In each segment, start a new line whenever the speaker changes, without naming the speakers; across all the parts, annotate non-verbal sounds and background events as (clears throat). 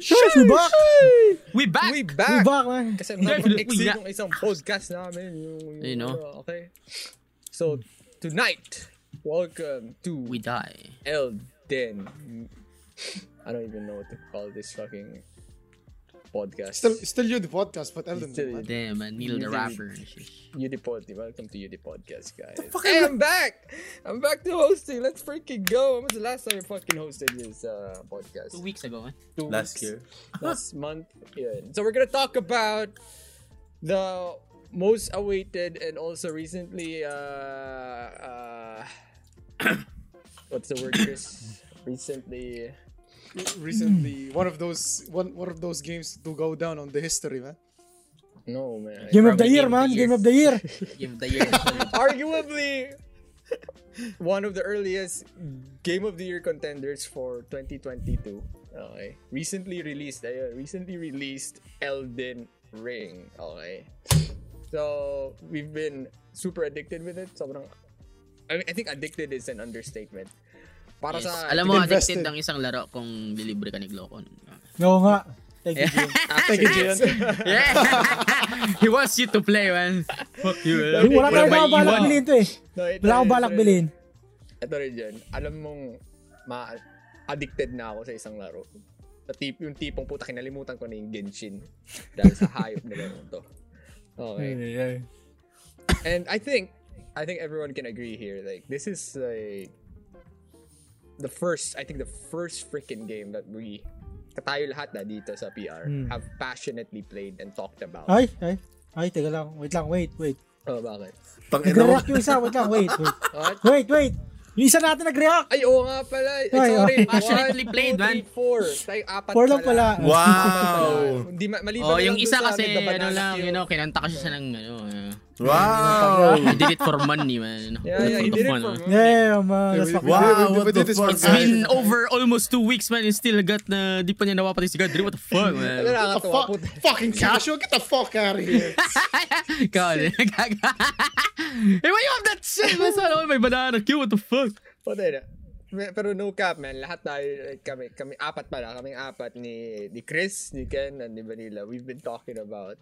Shush, we back!
We back!
We
We
back!
back, man.
Kasi
Yeah,
mag-exceed
we-
yung isang podcast namin. Yung, yung,
You know?
okay? So, tonight, welcome to
We die.
Elden. I don't even know what to call this fucking podcast.
Still, still you the podcast, but Elden
Still
Ring, man.
Damn, man. Neil the
Usually-
rapper.
Udipod. Welcome to Udip Podcast, guys.
fuck
Hey, I'm back! I'm back to hosting. Let's freaking go. When was the last time I fucking hosted this uh, podcast?
Two weeks ago, eh?
Two
Last
weeks.
year. (laughs)
last month. Yun. So we're gonna talk about the most awaited and also recently uh uh (coughs) what's the word Chris? (coughs) Recently
Recently, one of those one one of those games to go down on the history, man.
no man.
Game of the year,
game of
man.
the (laughs)
Game of the year.
Give the year.
Arguably one of the earliest game of the year contenders for 2022. Okay. Recently released ayun, recently released Elden Ring. Okay. So, we've been super addicted with it. Sobrang I, mean, I think addicted is an understatement. Para
Yes.
sa
Alam mo,
invested.
addicted ng isang laro kung lilibre ka ni Glocon.
Oo nga. Thank you, Jim. (laughs)
Thank you, Gian.
Yeah! (laughs) He wants you to play, man. Fuck you, man.
Wala
ba
mga balak bilhin to eh. Wala akong balak bilhin.
Ito rin dyan. Alam mong ma addicted na ako sa isang laro. Sa tip, yung tipong puta, kinalimutan ko na yung Genshin. Dahil sa hayop na laro to. Okay. And I think, I think everyone can agree here. Like, this is like, the first, I think the first freaking game that we, tayo lahat na dito sa PR,
Hmm.
have passionately played and talked about.
Ay, ay. Ay, teka lang. Wait lang, wait, wait.
Oh, bakit?
Mo.
Nag-react yung isa. Wait lang, wait, wait. (laughs)
What?
Wait, wait. Yung isa natin nag-react.
Ay, oo nga pala.
Ay,
sorry.
Passionately
One,
played, man.
four. Tayo apat
Four lang pala.
Wow!
Hindi, ma- maliban
Oh, yung isa kasi, ano lang, you know, kinanta kasi siya ng, ano, uh,
Wow!
he did it for money, man.
Yeah, yeah, he
the
did it for money.
Yeah, man. That's fucking
Wow,
we- we-
what the fuck?
It's been over almost two weeks, man, and still got na di pa niya nawapatay si Godry. What the fuck, man?
nakakatawa po?
Fucking casual. Get the fuck out of here. (laughs)
God. (laughs) Hey, why you have that shit? Mas ano, may banana cue, what the fuck?
Patay na. Me- Pero no cap, man. Lahat tayo, like, kami, kami apat pala. Kaming apat ni, ni Chris, ni Ken, and ni Vanilla. We've been talking about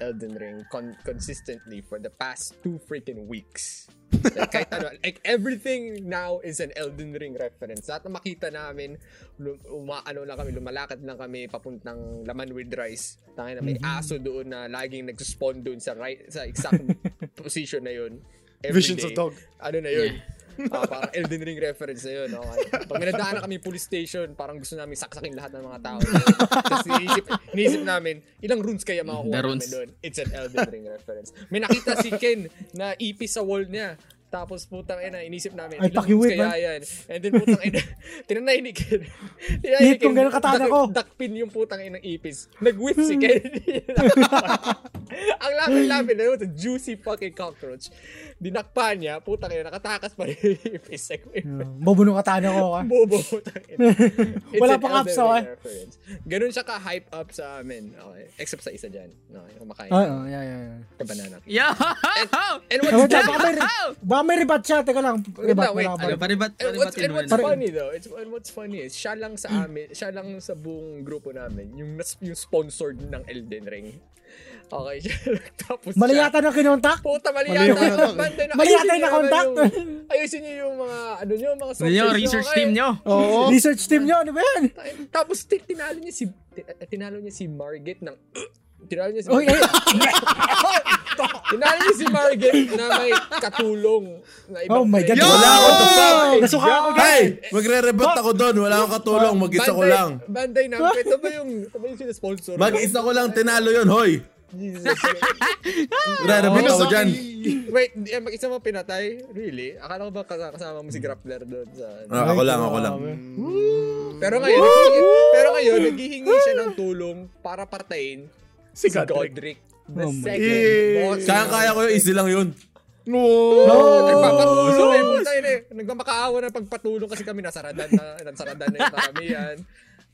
Elden Ring con- consistently for the past two freaking weeks. Like, kahit ano, (laughs) like everything now is an Elden Ring reference. Lahat na makita namin, lum- uma, ano lang kami, lumalakad lang kami papuntang laman with rice. Tangin na may aso doon na laging nag-spawn doon sa right, sa exact (laughs) position na yun. Every
Visions of
day.
dog.
Ano na yun? Ah, parang Elden Ring reference na yun. Okay. Pag minadaan na kami police station, parang gusto namin saksakin lahat ng mga tao. Tapos iniisip, iniisip namin, ilang runes kaya makukuha namin doon? It's an Elden Ring reference. May nakita si Ken na ipis sa wall niya. Tapos putang ina, inisip namin,
Ay, pakiwit, man.
yan? And then putang ina, tinanay ni Ken. Tinanay
Hit kung gano'ng katana ko.
Dakpin yung putang inang ipis. Nag-whip si Ken. (laughs) Ang lapit-lapit na yun, a juicy fucking cockroach. Dinakpa niya, putang ina, nakatakas pa rin yung ipis.
Bobo nung katana ko, ka.
Bobo. putang ina. (laughs)
Wala
an
pang
Ring
oh, eh.
Ganun siya ka-hype up sa amin. Okay. Except sa isa dyan. Okay. Kumakain.
Ah, oh, yeah, yeah, yeah.
Banana.
Yo!
And
Eh,
what's,
wait lang, baka may, rebat siya. Teka lang. Rebat,
wait,
wala
Ano, paribat,
and what's, and what's funny though, it's, and what's funny is, siya lang sa amin, siya lang sa buong grupo namin, yung, yung sponsored ng Elden Ring. Okay, (laughs) siya. Tapos
Mali
siya,
yata nang kinontak.
Puta, mali yata. na-
Mali
ayusin
yata
niyo
na-contact.
yung- Ayusin niyo yung mga, ano nyo, mga
nyo,
sources
research team nyo.
Oo. (laughs) Research team nyo. Ano ba yan?
Tapos ti- tinalo niya si ti- tinalo niya si Margit ng tinalo niya si
Oy, ay,
tinalo niya si Margit na may katulong na ibang
Oh my God.
friend.
Wala, what the fuck?
Nasuka ako, guys.
Hey! Magre-rebut ako doon. Wala akong katulong. Mag-isa ko lang.
Banday na. Ito ba yung ito ba yung sinasponsor?
Mag-isa ko lang. Tinalo yun, hoy!
Jesus.
Magre-rebut ako dyan.
Wait, di- eh, mag-isa mo pinatay? Really? Akala ko ba kas- kasama mo si Grappler doon sa...
Ah, ako lang, ako lang.
Pero ngayon, naghihingi, pero ngayon, naghihingi siya ng tulong para partayin si, Godric. The
Oh
second boss.
Kaya-kaya ko yun. Easy lang yun.
No.
Nagpapatulong eh, puta yun eh. Nagmamakaawa ng pagpatulong kasi kami nasaradan na, nasaradan na yung karamihan.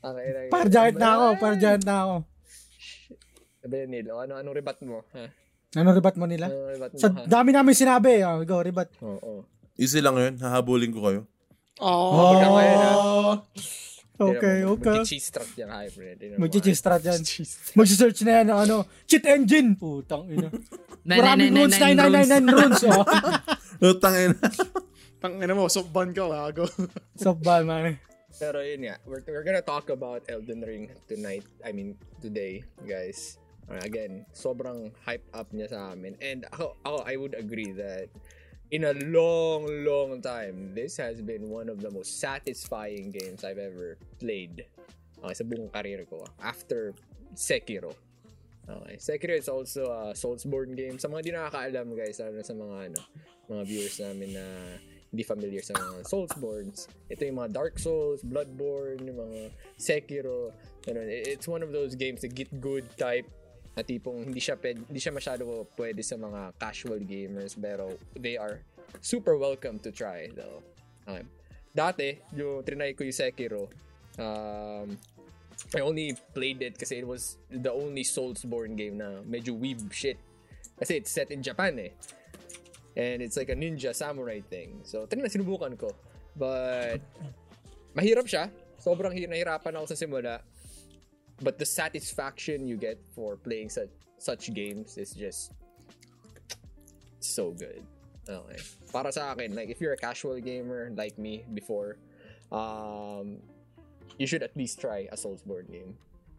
Okay, na,
Par giant na ako. Par giant na ako.
Sabi yan, Neil, o, ano, anong rebat mo? Ha?
Ano rebat mo nila?
Anong rebat mo,
Sa
ha?
dami namin sinabi. Oh, go, rebat.
Oo.
Easy lang yun. Hahabulin ko kayo.
Oh.
Ha?
Okay, okay.
Mag-cheese strat yan, hybrid. Yun ang
Mag-cheese strat yan. (laughs) Mag-search na yan ano, cheat engine. Putang ina. (laughs) Maraming runes,
999
999 runes. Oh. (laughs)
Utang ina.
Tangina mo, soft ban ka, gago.
So bad, man.
Pero yun nga, we're, we're gonna talk about Elden Ring tonight. I mean, today, guys. Again, sobrang hype up niya sa amin. And ako, ako, I would agree that in a long, long time, this has been one of the most satisfying games I've ever played uh, sa buong karir ko. After Sekiro. Okay. Sekiro is also a Soulsborne game. Sa mga di nakakaalam guys, lalo sa mga ano, mga viewers namin na hindi familiar sa mga Soulsborns. Ito yung mga Dark Souls, Bloodborne, yung mga Sekiro. Ganun. It's one of those games na get good type na tipong hindi siya pwede, hindi siya masyado pwede sa mga casual gamers pero they are super welcome to try though. Okay. Dati, yung trinay ko yung Sekiro, um, I only played it kasi it was the only Soulsborne game na medyo weeb shit. Kasi it's set in Japan eh. And it's like a ninja samurai thing. So, trinay sinubukan ko. But, mahirap siya. Sobrang hir- nahirapan ako sa simula. But the satisfaction you get for playing such such games is just so good. Okay. Para sa akin, like if you're a casual gamer like me before, um, you should at least try a Soulsborne game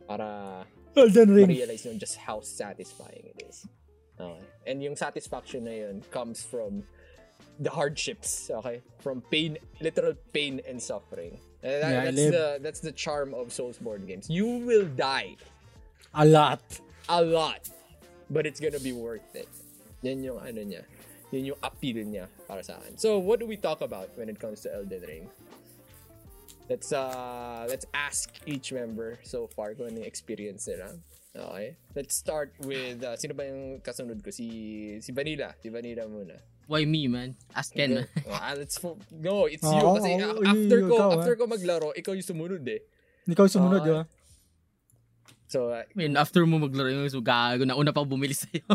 para
Elden Ring.
realize nyo just how satisfying it is. Okay. And yung satisfaction na yun comes from the hardships, okay? From pain, literal pain and suffering. And that-
Yeah,
that's
live-
the that's the charm of Soulsborne games. You will die
A lot.
a lot, but it's gonna be worth it. Yan yung ano niya. Yan yung appeal niya para sa akin. So, what do we talk about when it comes to Elden Ring? Let's uh let's ask each member so far kung ano yung experience nila. Okay. Let's start with uh, sino ba yung kasunod ko? Si si Vanilla. Si Vanilla muna.
Why me, man? Ask Ken, man. (laughs)
Ah, let's fo- no, it's you
Oo,
kasi a- after ko
ah.
after ko maglaro, ikaw yung sumunod eh.
Ikaw sumunod,
Ah.
di ba?
So, uh,
I mean, after mo maglaro yung so gago na una pa bumili sa'yo.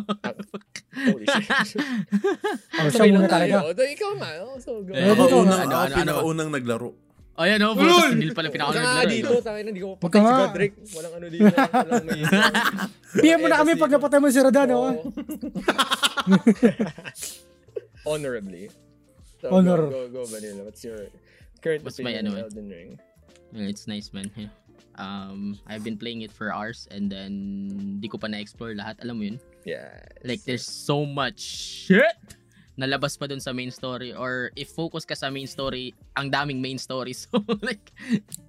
holy shit. (laughs)
Oh, siya muna talaga.
tayo. So, ikaw man. Oh, so, go.
Eh,
Ako,
unang,
ano, ano, ano?
pinakaunang naglaro.
oh, yan, oh. Bro, hindi pala pinaka
Wala nga
naglaro.
dito,
eh.
tayo na, hindi ko
Huwag
patay
ka
si. Godric. Walang ano dito, walang (laughs) may...
PM mo na kami pag napatay mo si Rodan, oh.
Honorably. So,
Honor.
Go, go, go, Vanilla. What's your current
What's my
opinion
ano,
on Elden Ring?
Yeah, it's nice, man. Yeah. Um, I've been playing it for hours and then di ko pa na-explore lahat. Alam mo yun?
Yeah.
Like, there's so much shit nalabas pa dun sa main story or if focus ka sa main story, ang daming main story. (laughs) So, like,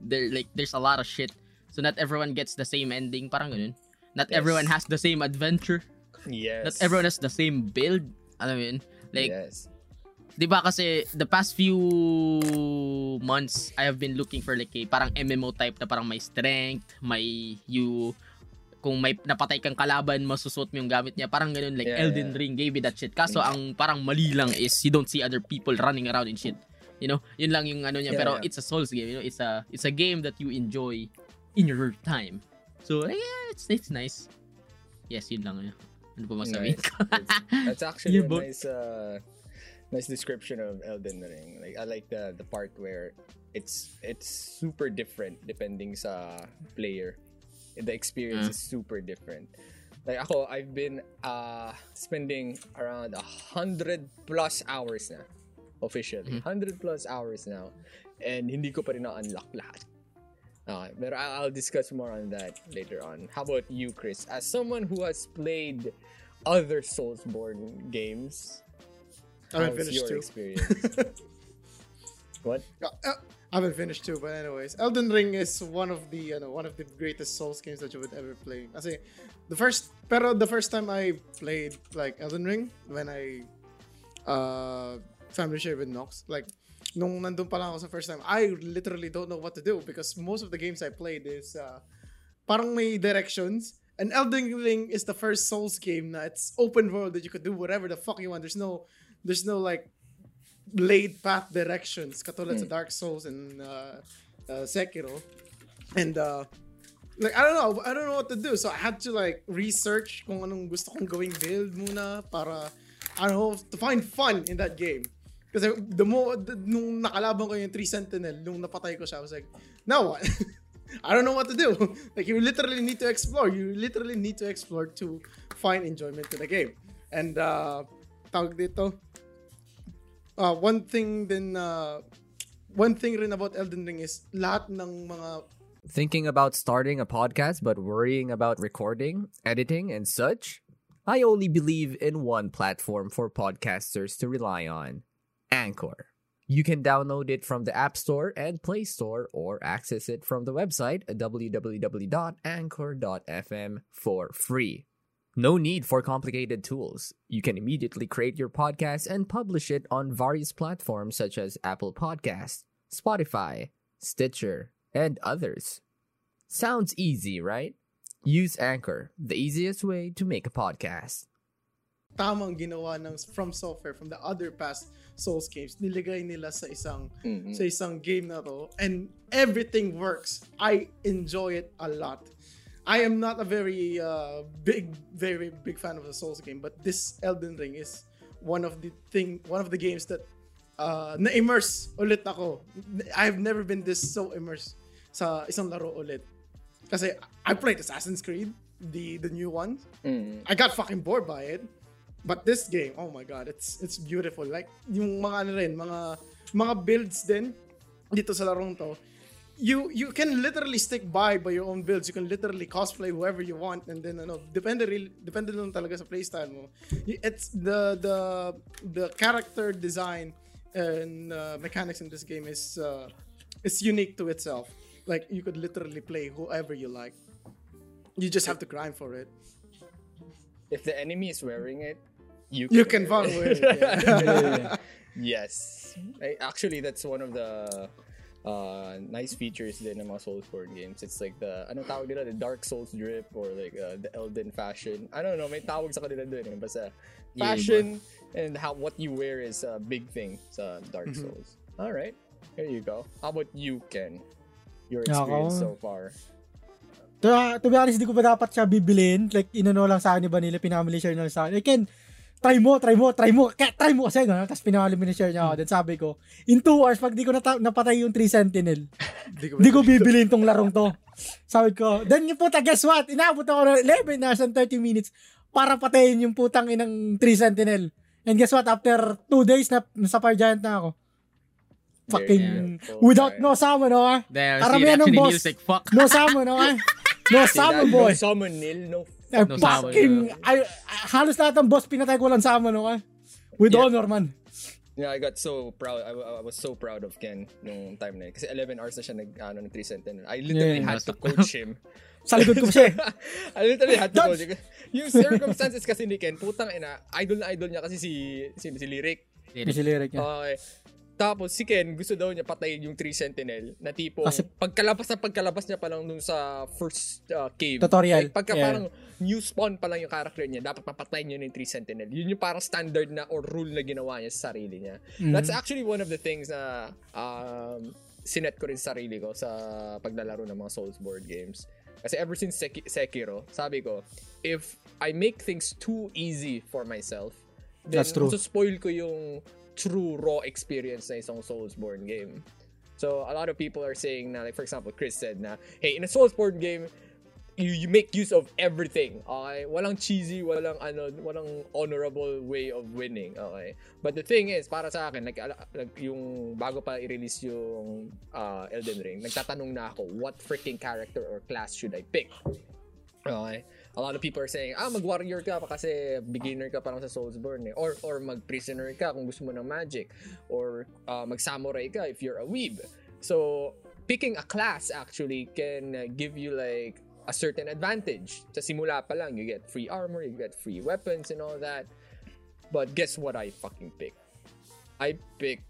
there, like, there's a lot of shit. So, not everyone gets the same ending. Parang ganun. Not
Yes.
everyone has the same adventure.
Yes.
Not everyone has the same build. Alam mo yun? Like,
yes.
Di ba kasi the past few months I have been looking for like a parang MMO type na parang may strength, may you kung may napatay kang kalaban, masusot mo yung gamit niya. Parang ganun, like
Yeah,
Elden
yeah.
Ring gave you that shit. Kaso ang parang mali lang is you don't see other people running around and shit. You know, yun lang yung ano niya.
Yeah,
Pero
yeah.
it's a Souls game, you know, it's a it's a game that you enjoy in your time. So, yeah, it's it's nice. Yes, yun lang. Ano Ano pa masabi
Nice.
ko?
That's actually
Yeah,
a nice, uh, nice description of Elden Ring. Like I like the the part where it's it's super different depending sa player. The experience
Ah.
is super different. Like ako, I've been uh spending around a hundred plus hours na officially.
Mhm.
Hundred plus hours now, and hindi ko pa rin na-unlock lahat. Okay, but I'll discuss more on that later on. How about you, Chris? As someone who has played other Soulsborne games,
I haven't
how's
finished
your
too.
experience? (laughs) what?
Uh, I haven't finished too, but anyways, Elden Ring is one of the, ano, one of the greatest Souls games that you would ever play. I say the first, pero the first time I played like Elden Ring when I uh family share with Nox, like nung nandun pa lang ako sa first time, I literally don't know what to do because most of the games I played is uh, parang may directions. And Elden Ring is the first Souls game na it's open world that you could do whatever the fuck you want. There's no, there's no like laid path directions katulad sa Dark Souls and uh, uh, Sekiro. And uh, like I don't know, I don't know what to do. So I had to like research kung anong gusto kong gawing build muna para I don't know to find fun in that game. Kasi the mo, the, nung nakalaban ko yung 3 Sentinel, nung napatay ko siya, I was like, now what? (laughs) I don't know what to do. (laughs) like, you literally need to explore. You literally need to explore to find enjoyment to the game. And, uh, tawag dito, uh, one thing then uh, one thing rin about Elden Ring is lahat ng mga
Thinking about starting a podcast but worrying about recording, editing, and such? I only believe in one platform for podcasters to rely on Anchor. You can download it from the App Store and Play Store or access it from the website www.anchor.fm for free. No need for complicated tools. You can immediately create your podcast and publish it on various platforms such as Apple Podcasts, Spotify, Stitcher, and others. Sounds easy, right? Use Anchor, the easiest way to make a podcast.
Tamang ginawa ng From Software from the other past Souls games nilagay nila sa isang
Mhm.
sa isang game na to and everything works I enjoy it a lot I am not a very uh, big very big fan of the Souls game but this Elden Ring is one of the thing one of the games that uh, na-immerse ulit ako I've never been this so immersed sa isang laro ulit kasi I played Assassin's Creed the the new one
Mhm.
I got fucking bored by it. But this game, oh my god, it's it's beautiful. Like yung mga ano rin, mga mga builds din dito sa larong to. You you can literally stick by by your own builds. You can literally cosplay whoever you want and then ano, depende real depende lang talaga sa playstyle mo. It's the the the character design and uh, mechanics in this game is uh, it's unique to itself. Like you could literally play whoever you like. You just have to grind for it.
If the enemy is wearing it, you
You can fuck (laughs) with it. yeah.
yes. I, actually, that's one of the uh, nice features din ng mga Soulsborne games. It's like the, ano tawag nila? The Dark Souls drip or like uh, the Elden fashion. I don't know, may tawag sa kanila dun eh. Basta
Yeah,
fashion and how what you wear is a big thing sa Dark Souls. Alright, there you go. How about you, Ken? Your experience
Ako?
so far.
To, to be honest, di ko ba dapat siya bibilin? Like, inano lang sa akin ni Vanilla, pinamili na lang sa akin. Like, Ken, try mo, try mo, try mo, kaya try mo kasi gano'n. Tapos pinamili share niya ako. Then sabi ko, in 2 hours, pag di ko nata- napatay yung 3 Sentinel, (laughs)
Di ko
di ko bibilin tong larong to. Sabi ko, then yung puta, guess what? Inaabot ako ng 11 hours and 30 minutes para patayin yung putang inang 3 Sentinel. And guess what? After 2 days, na, nasa Fire Giant na ako. Fucking,
go.
without no summon, no ah.
There,
Karamihan ng boss.
music, fuck.
No summon, no ah. (laughs) No summon, boy.
No summon nil, no
Eh,
No
fucking, ay, ay, halos lahat ng boss pinatay ko lang summon, no ah. With
Yeah.
honor, man.
Yeah, I got so proud. I, I was so proud of Ken nung time na yun. Kasi 11 hours na siya nag, ano, ng 3 Sentinel. I literally
Yeah.
had to coach him. (laughs)
Sa likod ko siya. eh. (laughs)
I literally had to coach him. Yung circumstances kasi ni Ken, putang ina, idol na idol niya kasi si, si, si Lyric.
May si lyric niya.
Okay. Tapos si Ken, gusto daw niya patayin yung 3 Sentinel na tipo,
Kasi-
pagkalabas na pagkalabas niya pa lang dun sa first uh, cave.
Tutorial.
Like, pagka
Yeah.
parang new spawn pa lang yung character niya, dapat papatayin niya yung 3 Sentinel. Yun yung parang standard na or rule na ginawa niya sa sarili niya.
Mm-hmm.
That's actually one of the things na um, sinet ko rin sa sarili ko sa paglalaro ng mga Soulsborne games. Kasi ever since Seki- Sekiro, sabi ko, if I make things too easy for myself, then
That's true.
spoil ko yung true raw experience na isang Soulsborne game. So, a lot of people are saying na, like, for example, Chris said na, hey, in a Soulsborne game, you, you make use of everything. Okay? Walang cheesy, walang ano, walang honorable way of winning. Okay? But the thing is, para sa akin, ala- like yung bago pa i-release yung uh, Elden Ring, nagtatanong na ako, what freaking character or class should I pick? Okay. A lot of people are saying, ah, mag-warrior ka pa kasi beginner ka pa lang sa Soulsborne eh. Or, or mag-prisoner ka kung gusto mo ng magic. Or uh, mag-samurai ka if you're a weeb. So, picking a class actually can give you like a certain advantage. Sa simula pa lang, you get free armor, you get free weapons and all that. But guess what I fucking picked? I picked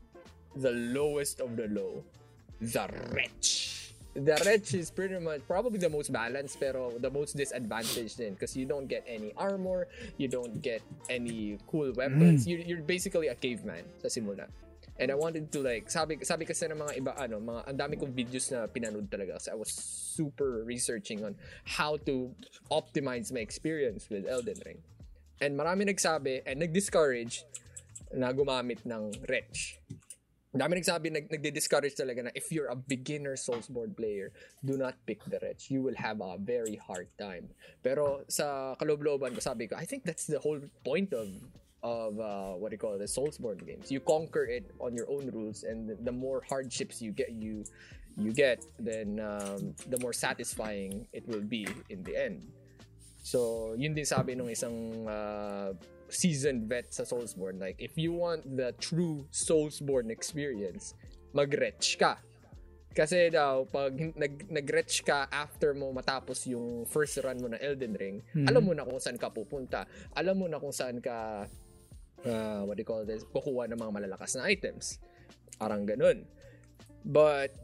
the lowest of the low. The Wretch. The Wretch is pretty much probably the most balanced pero the most disadvantaged din because you don't get any armor, you don't get any cool weapons. You're, you're basically a caveman sa simula. And I wanted to like, sabi, sabi kasi ng mga iba, ano, mga, ang dami kong videos na pinanood talaga kasi I was super researching on how to optimize my experience with Elden Ring. And marami nagsabi and nag-discourage na gumamit ng wrench. Dami nagsabi, nag, nagdi-discourage talaga na if you're a beginner Soulsborne player, do not pick the wrench. You will have a very hard time. Pero sa kaloob-looban ko, sabi ko, I think that's the whole point of of uh, what do you call it, the Soulsborne games. You conquer it on your own rules, and the, the more hardships you get, you you get, then um, the more satisfying it will be in the end. So, yun din sabi nung isang uh, seasoned vet sa Soulsborne. Like, if you want the true Soulsborne experience, mag-retch ka. Kasi daw, pag nag, nag-retch ka after mo matapos yung first run mo ng Elden Ring, alam mo na kung saan ka pupunta. Alam mo na kung saan ka, uh, what do you call this, kukuha ng mga malalakas na items. Parang ganun. But,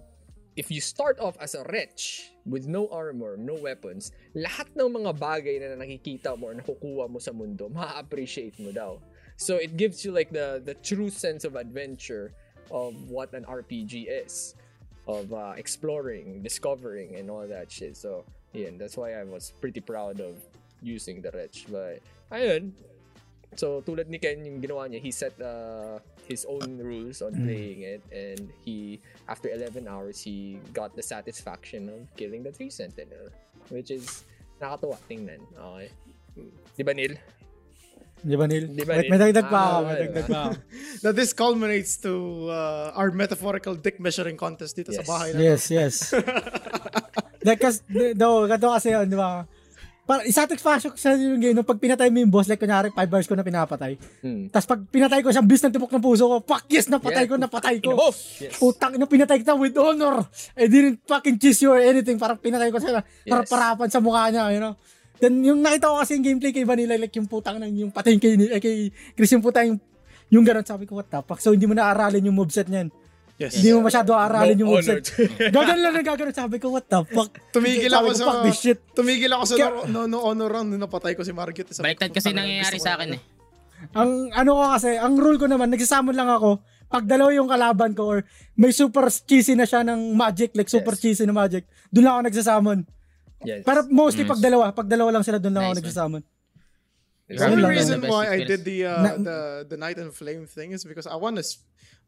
if you start off as a wretch with no armor, no weapons, lahat ng mga bagay na nakikita mo or nakukuha mo sa mundo, ma-appreciate mo daw. So it gives you like the the true sense of adventure of what an RPG is, of uh, exploring, discovering, and all that shit. So yeah, that's why I was pretty proud of using the wretch. But ayun, so tulad ni Ken yung ginawa niya, he set uh, his own rules on playing it, and he after 11 hours he got the satisfaction of killing the three sentinel, which is nakatuwa tingnan. Okay. Di ba, Neil?
Di ba, Neil?
Di ba,
Wait,
Neil?
may dagdag pa
Ah,
ako, may dagdag pa ako. (laughs)
That this culminates to uh, our metaphorical dick measuring contest dito sa
Yes.
bahay na.
Yes, yes. (laughs) Like, kasi, daw, gato kasi di ba? Para, isatisfaction ko sa yung game, nung pag pinatay mo yung boss, like, kunyari, 5 hours ko na pinapatay.
Hmm.
Tapos pag pinatay ko siya, bis ng tibok ng puso ko, fuck yes, napatay
Yeah.
ko, napatay ko.
Yes.
Putang, ina, pinatay kita with honor. I didn't fucking cheese you or anything. Parang pinatay ko siya, para
Yes.
parapan sa mukha niya, you know? Then, yung nakita ko kasi yung gameplay kay Vanilla, like yung putang ng, yung patay kay, eh, kay Chris, yung putang, yung, yung ganun, sabi ko, what the fuck? So, hindi mo na-aralin yung moveset niyan.
Yes.
Hindi mo masyado aralin
No
yung
honor.
moveset. (laughs) gagano lang na gagano. Sabi ko, what the fuck?
Tumigil ako
ko,
sa
fuck this shit.
Tumigil ako sa
Kaya-
no, no, honor round nung napatay ko si Margit.
Baliktad kasi
"Putang ina,
nangyayari sa akin eh.
Ang ano ko kasi, ang rule ko naman, nagsasamon lang ako. Pag dalawa yung kalaban ko or may super cheesy na siya ng magic, like super
Yes.
cheesy na magic, doon lang ako nagsasamon.
Yes.
Pero mostly
Nice.
pag dalawa, pag dalawa lang sila, doon lang ako
Nice,
nagsasamon.
The only reason why I did the uh,
Na-
the the night and flame thing is because I want to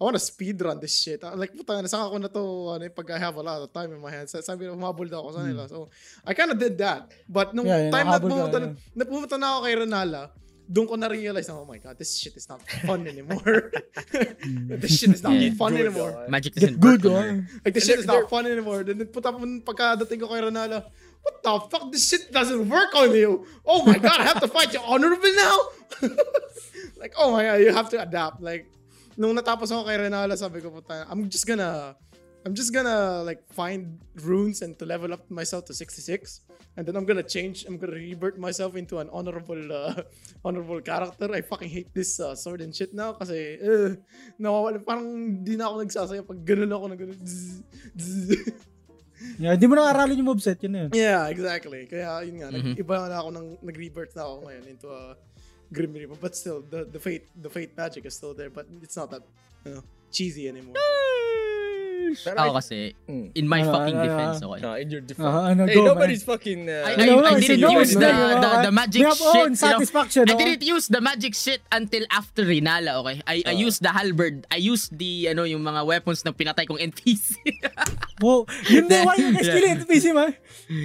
I want to speed run this shit. Uh, Like puta saan ako na to ano, pag I have a lot of time in my hands. Sabi na humabol daw ako sa nila. So I kind of did that. But nung
Hmm. Yeah, yeah,
time na
ka,
pumunta,
yeah.
na pumunta na ako kay Renala, doon ko na-realize na, oh my god, this shit is not fun anymore. (laughs) this shit is not
Yeah.
fun
Good,
anymore.
oh.
Magic
Get
doesn't
good,
her.
Like, this shit is not fun anymore. Then, puta, pagkadating ko kay Renala, what the fuck? This shit doesn't work on you. Oh my god, I have to fight you honorable now? (laughs) like, oh my god, you have to adapt. Like, nung natapos ako kay Renala, sabi ko, puta, I'm just gonna, I'm just gonna, like, find runes and to level up myself to 66. And then I'm gonna change, I'm gonna revert myself into an honorable, uh, (laughs) honorable character. I fucking hate this uh, sword and shit now kasi, uh, nawawala, parang di na ako nagsasaya pag ganun ako na ganun. Zzz, (laughs) zzz.
Yeah, hindi mo na aralin yung moveset, yun na yun.
yeah, exactly. Kaya yun nga,
Mhm.
nag- iba na ako ng, nag-revert na ako ngayon into a Grim Reaper. But still, the, the fate the fate magic is still there, but it's not that you know, cheesy anymore.
Ah, Pero
Ako
I-
kasi,
Mm.
in my
Ano,
fucking
ano,
defense, okay.
No, in your defense.
Ah, ano,
hey,
go,
nobody's fucking... Uh,
I-
No, no,
I didn't
no,
use
no,
the,
no,
the,
no,
the magic shit.
own
you know.
satisfaction,
I didn't use the magic shit until after Rinala, okay? I, I used the halberd. I used the, ano, yung mga weapons na pinatay kong NPC. (laughs)
Wow, yun din, why you guys
Yeah.
killing NPC, man?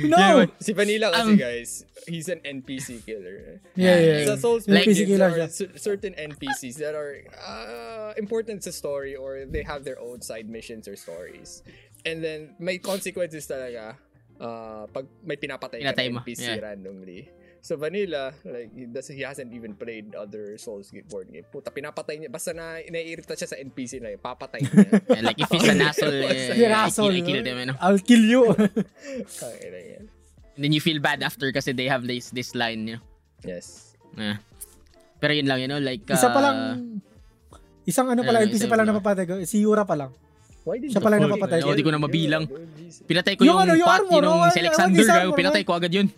No!
Yeah,
Si Vanilla kasi,
Um,
guys, he's an NPC killer.
Yeah, yeah,
Sa
yeah.
Souls
Like-
NPC
there
killer
are cer- certain NPCs that are uh, important sa story or they have their own side missions or stories. And then, may consequences talaga uh, pag may pinapatay ka ng NPC
yeah.
randomly. So Vanilla, like he, does, he hasn't even played other Souls board game. Puta, pinapatay niya. Basta na inaiirita siya sa NPC na yun, papatay niya. (laughs)
Yeah, like, if he's an (laughs) asshole, eh,
You're
I,
asshole,
kill, I kill
no?
them, ano?
I'll kill you.
Kaya yan.
And then you feel bad after kasi they have this this line, you know?
Yes.
Yeah. Pero yun lang, you know, like,
Isa pa
uh,
lang, isang ano pala,
Ano,
NPC
isa
pa lang
ba?
napapatay ko, si Yura pa lang.
Why did
Siya
you
pala napapatay.
kill
Hindi ko na mabilang. Pinatay ko
Yung
yung,
ano, yung
party
armor,
nung
oh,
si
wala-
Alexander, gago, pinatay ko agad yun.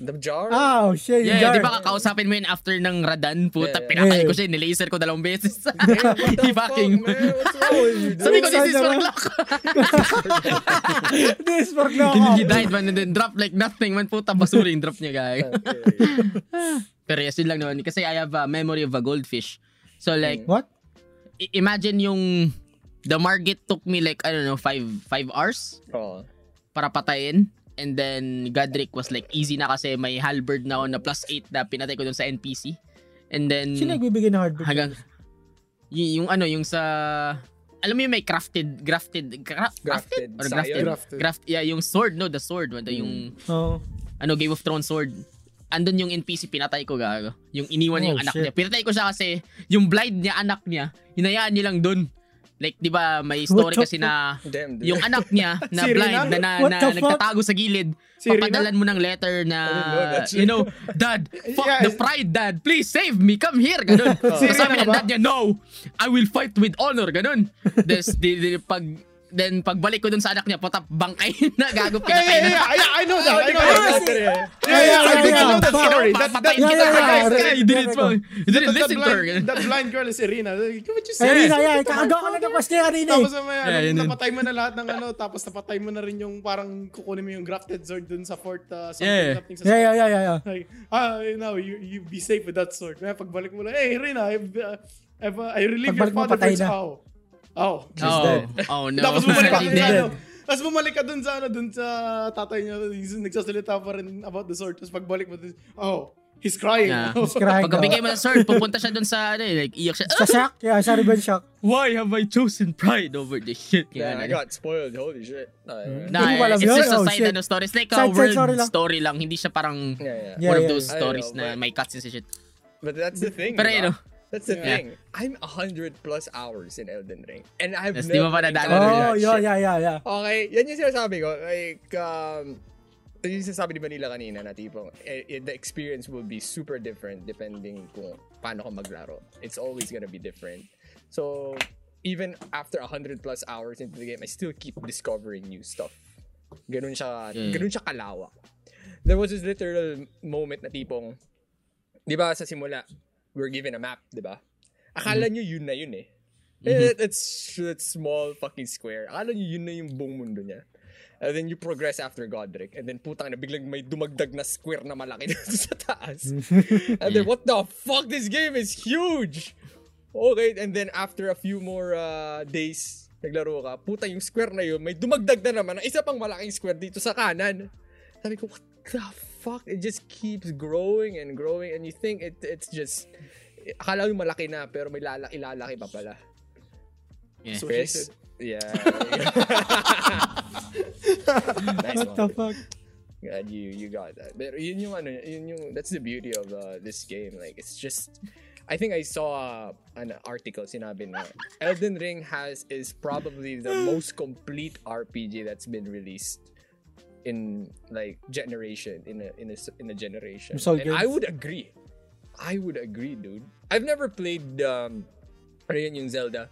The jar?
Ah, oh, shit,
Yeah,
jar.
di ba kakausapin mo yun after ng Radan, puta,
Yeah, yeah.
pinatay ko siya, nilaser ko dalawang beses.
Damn, (laughs) what the (laughs)
He fucking-
fuck, man? What's wrong with you, dude?
Sabi ko, this is for
na-
luck. (laughs)
This na
he,
ako.
he died man and then drop like nothing man, puta, basura yung drop niya, guy.
Okay.
Pero yes, yun lang naman. Kasi I have a memory of a goldfish. So like,
What?
imagine yung the Margit took me like I don't know, five five hours
Oo.
para patayin. And then Godric was like easy na kasi may halberd na ako na plus 8 na pinatay ko dun sa NPC. And then
Sino nagbibigay ng hardware?
hanggang y- yung ano yung sa alam mo yung may crafted grafted gra-
Grafted.
or grafted
Grafted.
graft yeah yung sword no the sword wala yung
Oo.
ano Game of Thrones sword andun yung NPC pinatay ko gago yung iniwan
Oh,
yung anak
shit.
niya pinatay ko siya kasi yung blind niya anak niya hinayaan niya lang dun like di ba may story kasi na
Damn,
yung anak niya (laughs) na
Si
blind
Rina?
na, na, na
fuck?
nagtatago sa gilid.
Si Rina?
papadalan mo ng letter na
shit.
you know dad (laughs) fuck
Yeah,
the pride dad. Please save me. Come here. Ganun. (laughs) Sabi ng dad niya no I will fight with honor. Ganun. Des, di, di, pag then pagbalik ko dun sa anak niya patap bangkay (laughs) na gago
Yeah,
pinatay
yeah,
na
yeah, I, I know that. I know that. Yeah,
Yeah,
yeah,
yeah,
I think I
yeah,
know that
yeah.
story. That, that,
yeah,
kita
yeah, yeah.
you didn't
Yeah,
you didn't
that,
listen to her
blind, that blind girl is Irina. What you
Ay,
say?
Rina, yeah, kakagawa ka na ng question kanina eh.
Tapos may, ano,
Yeah, yun din.
napatay mo na lahat ng ano, tapos napatay mo na rin yung parang kukunin mo yung grafted sword dun sa fort, uh, something,
Yeah.
something sa
Yeah, yeah, yeah, yeah, yeah.
Like, ah, now you you be safe with that sword. Kaya pagbalik mo lang, hey, Rina, I've, uh, I've, uh, I relieve your father
patay
first. Oh. Oh.
oh
dead.
oh no
Tapos bumalik ka dun sa ano. Tapos bumalik ka dun sa ano, dun sa tatay niya. He's nagsasalita pa rin about the sword. Tapos pagbalik mo, dun, oh, he's crying.
Yeah.
Oh. (laughs)
He's crying.
Pag bigay mo ng sword, pupunta siya dun sa, ano eh, like, iyak siya.
Sa shock? Yeah, sa revenge shock.
Why have I chosen pride over this shit?
Yeah, I
Yan,
got spoiled. Holy shit. Uh,
Nah,
alam
it's just a
Oh,
side
shit.
ano story. It's like a
Side-
world
story
story
lang.
lang. Hindi siya parang
yeah, yeah.
Yeah,
one of
yeah,
those
yeah. I
stories
know,
na
but-
may cutscenes and shit.
But that's the thing.
Pero
diba?
you know,
That's the
Yeah.
thing. I'm 100 plus hours in Elden Ring. And I've
Yes,
never
di mo pa nadala
Oh,
that
yeah, yeah, yeah, yeah.
Okay, yan yung sinasabi ko. Like, um, yung sinasabi ni Manila kanina na tipong, eh, eh, the experience will be super different depending kung paano ka maglaro. It's always gonna be different. So, even after 100 plus hours into the game, I still keep discovering new stuff. Ganun siya,
Yeah.
ganun siya kalawak. There was this literal moment na tipong, di ba sa simula, we're given a map, di ba? Akala nyo yun na yun eh. Eh, It's, it's small fucking square. Akala nyo yun na yung buong mundo niya. And then you progress after Godric. And then putang na biglang may dumagdag na square na malaki (laughs) dito sa taas. (laughs) and then what the fuck? This game is huge! Okay, and then after a few more uh, days, naglaro ka, puta yung square na yun, may dumagdag na naman na isa pang malaking square dito sa kanan. Sabi ko, what the fuck? It just keeps growing and growing and you think it it's just, akala mo malaki na pero may lalaki, ilalaki pa pala.
Yeah.
So
Chris?
said.
Yeah. (laughs) nice
What
one.
the fuck?
God, you you got that. Pero yun yung ano, yun yung that's the beauty of uh, this game. Like it's just I think I saw uh, an article sinabi na Elden Ring has is probably the most complete RPG that's been released in like generation in a in a in a generation.
So
and
good.
I would agree. I would agree, dude. I've never played um ano yun yung Zelda,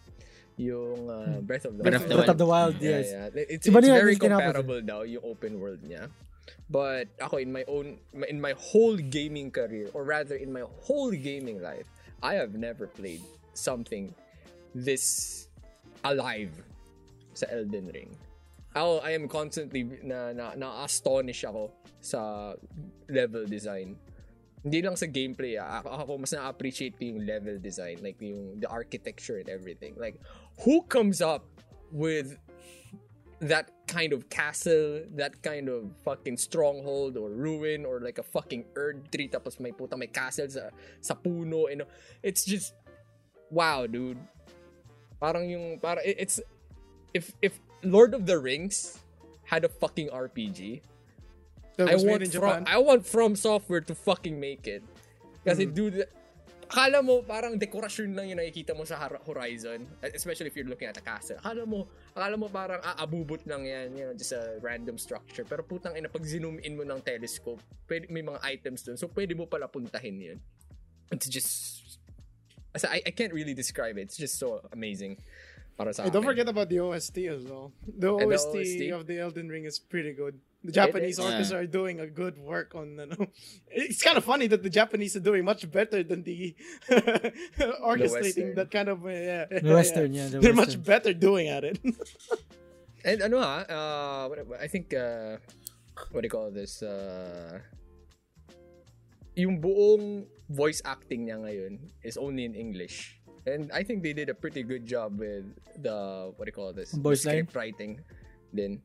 yung uh, Breath of the
Breath of the
Breath of the Wild,
yeah,
yes.
yeah. It's,
Si
it's
Vanilla
very
Ice kinapos
comparable daw yung open world niya. But ako in my own in my whole gaming career or rather in my whole gaming life, I have never played something this alive sa Elden Ring. Ako, I am constantly na na na-astonish ako sa level design. Hindi lang sa gameplay, ah. ako, ako mas na-appreciate ko yung level design, like yung the architecture and everything. Like who comes up with that kind of castle, that kind of fucking stronghold or ruin or like a fucking Erd tree tapos may puta may castle sa sa puno and it's just wow, dude. Parang yung para it's if if Lord of the Rings had a fucking RPG, I want from. I want from software to fucking make it. Kasi
Mm.
dude, akala mo parang dekorasyon lang yung nakikita mo sa horizon, especially if you're looking at a castle. Akala mo, akala mo parang aabubot lang yan, you know, just a random structure. Pero putang ina, pag zoom in mo ng telescope, pwede, may mga items dun. So pwede mo pala puntahin yun. It's just, I, I can't really describe it. It's just so amazing. Para sa
Hey, don't
akin.
forget about the OST as well. The
And the
OST,
OST?
of the Elden Ring is pretty good. The Japanese
is.
orchestra are doing a good work on. Ano, (laughs) it's kind of funny that the Japanese are doing much better than the (laughs) orchestrating
Western.
that kind of uh, yeah.
The Western, yeah, the
They're much better doing at it. (laughs)
And ano ha, uh, I think, uh, what do you call this? Uh, yung buong voice acting niya ngayon is only in English. And I think they did a pretty good job with the what do you call this?
Ang
The
voice line?
script writing. Then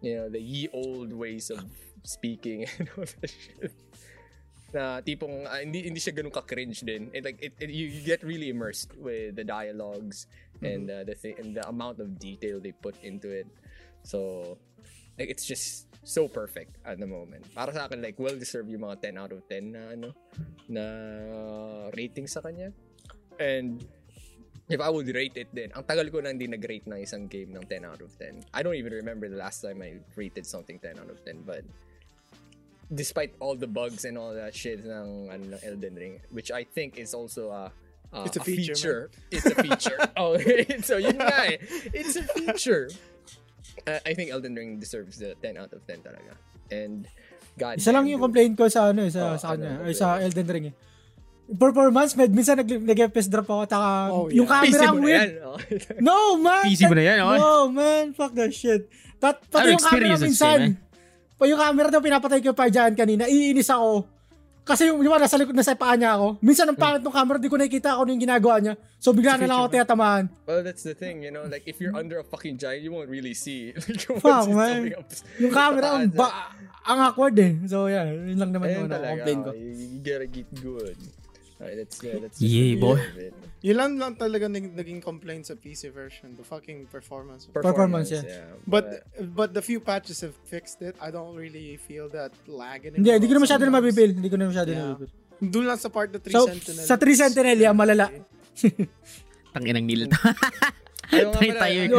you know, the ye old ways of speaking (laughs) and all that shit. Na tipong ah, hindi hindi siya ganun ka-cringe din. It, like it, it- you, you get really immersed with the dialogues and uh, the thing and the amount of detail they put into it. So like it's just so perfect at the moment. Para sa akin like well deserved yung mga 10 out of 10 na ano na rating sa kanya. And if I would rate it then, ang tagal ko na hindi nag-rate ng isang game ng 10 out of 10. I don't even remember the last time I rated something 10 out of 10, but despite all the bugs and all that shit ng, ano, ng Elden Ring, which I think is also a, a,
It's a feature,
It's a feature. (laughs) oh, (laughs) so yun nga eh. It's a feature. Uh, I think Elden Ring deserves the 10 out of 10 talaga. And God
Isa lang
damn,
yung
dude.
complaint ko sa ano, eh, sa,
Oh,
sa kanya,
ano,
ay sa Elden Ring eh. Performance, med, minsan nag, nag-FPS drop ako, taka,
Oh,
yung
yeah.
PC
camera ang
na
weird.
yan, oh. (laughs)
No, man!
PC mo na yan, oh.
No, man, fuck that shit. Tat, pati yung camera minsan,
yun,
pa yung camera daw pinapatay ko pa dyan kanina, iinis ako. Kasi yung, ba, nasa likod na sa paa niya ako. Minsan ang pangit ng camera, di ko nakikita ano yung ginagawa niya. So bigla na lang ako tiyatamaan.
Well, that's the thing, you know, like if you're under a fucking giant, you won't really see. (laughs) Like,
Fuck,
once it's
man.
coming up-
Yung camera, ang, ba, ang awkward eh. So yeah, yun lang naman
Ayun
yung ano,
talaga,
complain ko.
You, you gotta get good. Alright, that's, uh, that's
Yeah, boy.
Yun lang lang talaga nag- naging complaint sa PC version. The fucking performance.
Performance, yeah.
But but the few patches have fixed it. I don't really feel that lag anymore.
Hindi, hindi ko na masyado na mapipil. Hindi ko na masyado na
Yeah.
mapipil.
Doon lang sa part the 3
So,
Sentinel.
sa 3 Sentinel, yeah, malala. (laughs)
Tanginang nil. (laughs)
Nga
Tayo- tayo.
ano,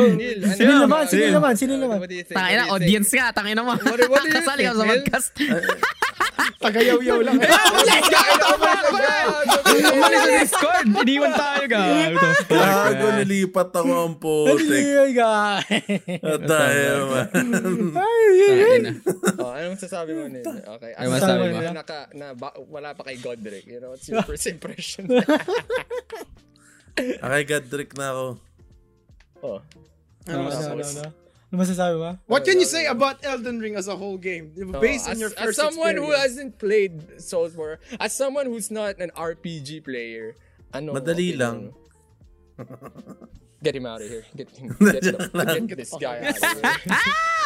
Sino naman? Sino naman? Sino naman?
what do you think?
Tangina,
What do you think?
audience mo.
Do- what do you
Kasali ka sa podcast. (laughs)
Tagayaw-yaw lang.
Umalis sa Discord. Iniwan tayo, gago.
Gago, nilipat ako ang putik.
Ay, guys.
At dahil, man.
Oh, anong sasabi mo, Neil? Okay.
Ano masasabi mo?
Na, naka, na, ba, wala pa kay Godric. You know, what's your (laughs) first impression?
Akay Godric na ako.
Oh.
Ano, ano, ano, ano? Ano masasabi mo?
What can you say about Elden Ring as a whole game? Based on
as,
your
as
first
someone who hasn't played Soulsborne, as someone who's not an RPG player, ano,
Madali lang. (laughs)
Get him out of here. (laughs) Get, him, get, the- get this guy out of here. (laughs)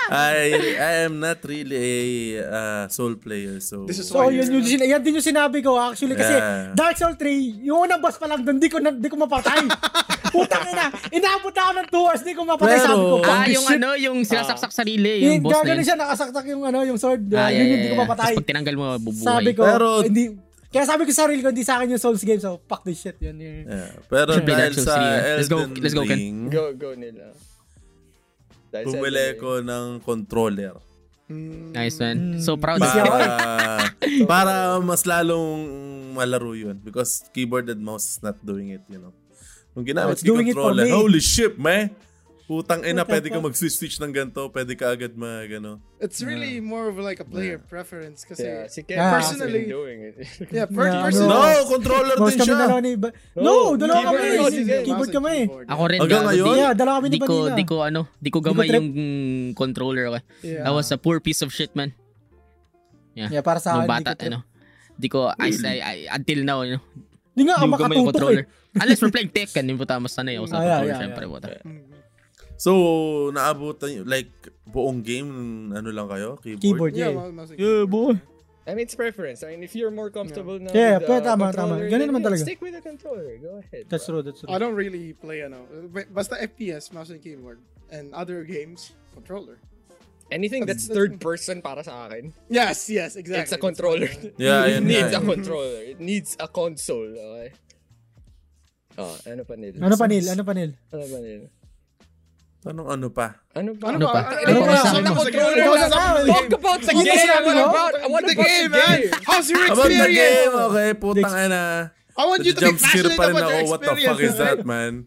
I, I am not really a uh, soul player, so...
This is
So,
why
yun, yun, yun, yan din yung sinabi ko actually kasi
Yeah.
Dark Souls 3, yung unang boss pa lang doon, di ko, na, di ko mapatay. (laughs) Putang ina, inaabot ako ng 2 hours, di ko mapatay.
Pero-
sabi ko,
Ah, yung
shit.
ano, yung sinasaksak sarili,
Yung
yung boss na
gagano
yun.
siya, nakasaksak yung ano, yung sword.
Ah,
uh,
yeah,
yun yung
yeah,
hindi ko
yeah.
mapatay.
Tapos pag tinanggal mo, bubuhay.
Sabi ko,
Pero-
hindi, kaya sabi ko sa sarili ko, hindi sa akin yung Souls game, so fuck this shit. Yun, yun.
Yeah. Pero
Should
dahil sa
3, eh. Let's go-
Elden
let's go, Ken.
Ring,
Go, go, Neil. ah. Dahil
bumili
Elden
ko ng controller.
Nice, man. So proud.
Para, (laughs) para mas lalong malaro yun. Because keyboard and mouse is not doing it, you know. Nung ginamit ko yung controller, holy shit, man! Putang ina, pwede ka mag-switch ng ganito, pwede ka agad mag, ano.
It's really more of like a player preference kasi
Yeah, si Ken
Yeah.
Personally-
doing it.
yeah, per-
Yeah,
personally
No,
No.
controller din siya.
dalawa ni... Ba- no, dalawa
keyboard
kami. Keyboard,
yeah.
keyboard kami.
Ako rin,
Hanggang ngayon?
Yeah, dalawa kami ni Vanilla.
di ko ano, di ko gamay yung controller ko.
Yeah.
That was a poor piece of shit, man.
Yeah, para sa
Nung
akin,
bata,
di ko trip.
ano. Di ko, I, I, I, until now, you know,
Di nga
yung
makatutok
controller.
eh.
Unless we're playing Tekken, yung puta, mas sanay ako sa
Ah, yeah,
controller,
yeah,
syempre,
yeah.
puta.
So, naabutan nyo, like, buong game, ano lang kayo? Keyboard?
Keyboard,
Yeah,
yeah.
and
Yeah,
keyboard.
boy.
I mean, it's preference. I mean, if you're more comfortable now
Yeah,
with
pero
the
tama,
controller,
tama. Ganun
then,
naman
yeah,
talaga.
Stick with the controller. Go ahead.
That's
bro.
true, that's true.
I don't really play ano. Basta FPS, mouse and keyboard. And other games, controller.
Anything that's,
That's-
third person para sa akin,
Yes, yes, exactly.
it's a controller.
Yeah,
it needs a controller. It needs a console. Okay? Oh, ano pa nil?
Ano pa, Neil? Ano pa, Neil?
Ano pa nil?
Anong ano pa?
Ano pa?
Ano
Ano
ba?
pa?
Ano
Ano pa? Ano pa?
Talk about the
Ano
game. What
mo?
about, what
The
about
game,
the
man. How's your
About the
experience?
game, okay, putang ina.
I want you to be passionate
pa
about your
what the fuck is
experience,
that,
man.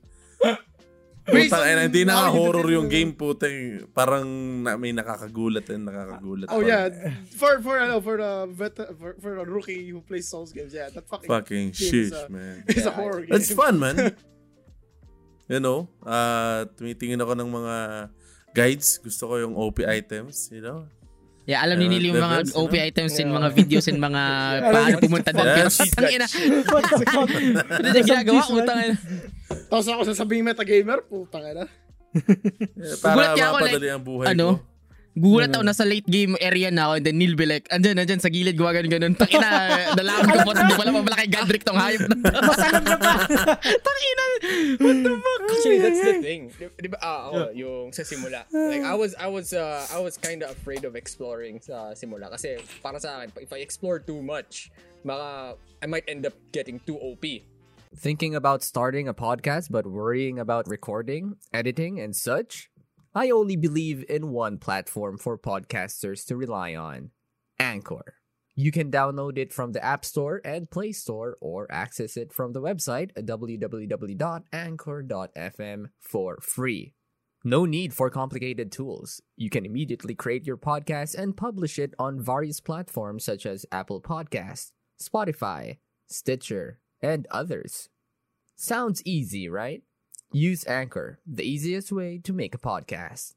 Putang ina, hindi na horror yung
the-
game, putang. Parang na, may nakakagulat and nakakagulat.
Oh
pa.
yeah, for for ano, for the vet, for, for a rookie who plays Souls games, yeah, that fucking
Fucking shit, man.
is a horror game.
It's fun, man. (laughs) you know, uh, tumitingin ako ng mga guides. Gusto ko yung OP items, you know.
Yeah, alam ni Neil yung mga OP
no?
items and
Yeah.
mga videos and mga (laughs) paano pumunta doon.
Yeah.
Pero ang ina, ano na ginagawa? Utang ina.
Tapos ako sasabihin metagamer, putang ina.
Gulat
Para mapadali ang buhay
Ano?
ko.
Gugulat ako, nasa late game area na ako, and then Neil be like, andyan, andyan, sa gilid, gawa ganun, ganun. Tangina, (laughs) nalaman ko po, hindi pala pala kay Godric tong hayop na to.
Na pa. (laughs)
Tangina, what the fuck?
Actually, that's the thing. Di, di ba, ah, ako, yung sa simula. Like, I was, I was, uh, I was kind of afraid of exploring sa simula. Kasi, para sa akin, if I explore too much, baka, I might end up getting too OP.
Thinking about starting a podcast but worrying about recording, editing, and such? I only believe in one platform for podcasters to rely on Anchor. You can download it from the App Store and Play Store or access it from the website www.anchor.fm for free. No need for complicated tools. You can immediately create your podcast and publish it on various platforms such as Apple Podcasts, Spotify, Stitcher, and others. Sounds easy, right? Use Anchor, the easiest way to make a podcast.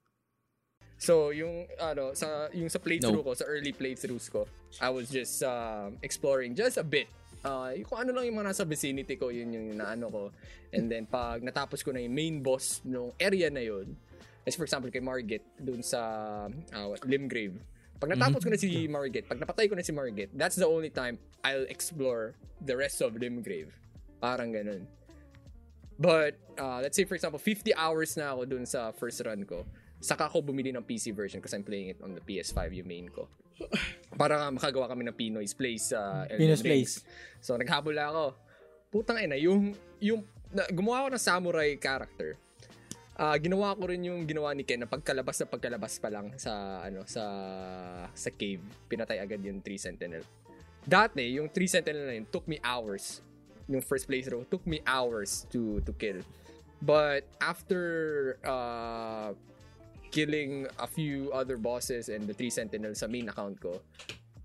So, yung, ano, sa, yung sa playthrough ko, sa early playthroughs ko, I was just um, exploring just a bit. Uh, yung kung ano lang yung mga nasa vicinity ko, yun yung naano ko. And then, pag natapos ko na yung main boss nung area na yun, as for example, kay Margit, dun sa uh, Limgrave. Pag natapos ko na si Margit, pag napatay ko na si Margit, that's the only time I'll explore the rest of Limgrave. Parang ganun. But, uh, let's say for example, 50 hours na ako dun sa first run ko. Saka ako bumili ng PC version kasi I'm playing it on the PS5, yung main ko. Para nga makagawa kami ng Pinoy's Place sa Elden
Pinoy's. Place.
So, naghabol ako. Putang ina, yung, yung, na, gumawa ako ng samurai character. Ah, ginawa ko rin yung ginawa ni Ken na pagkalabas na pagkalabas pa lang sa ano sa sa cave pinatay agad yung 3 sentinel dati yung 3 sentinel na yun took me hours yung first playthrough took me hours to to kill but after uh killing a few other bosses and the 3 sentinel sa main account ko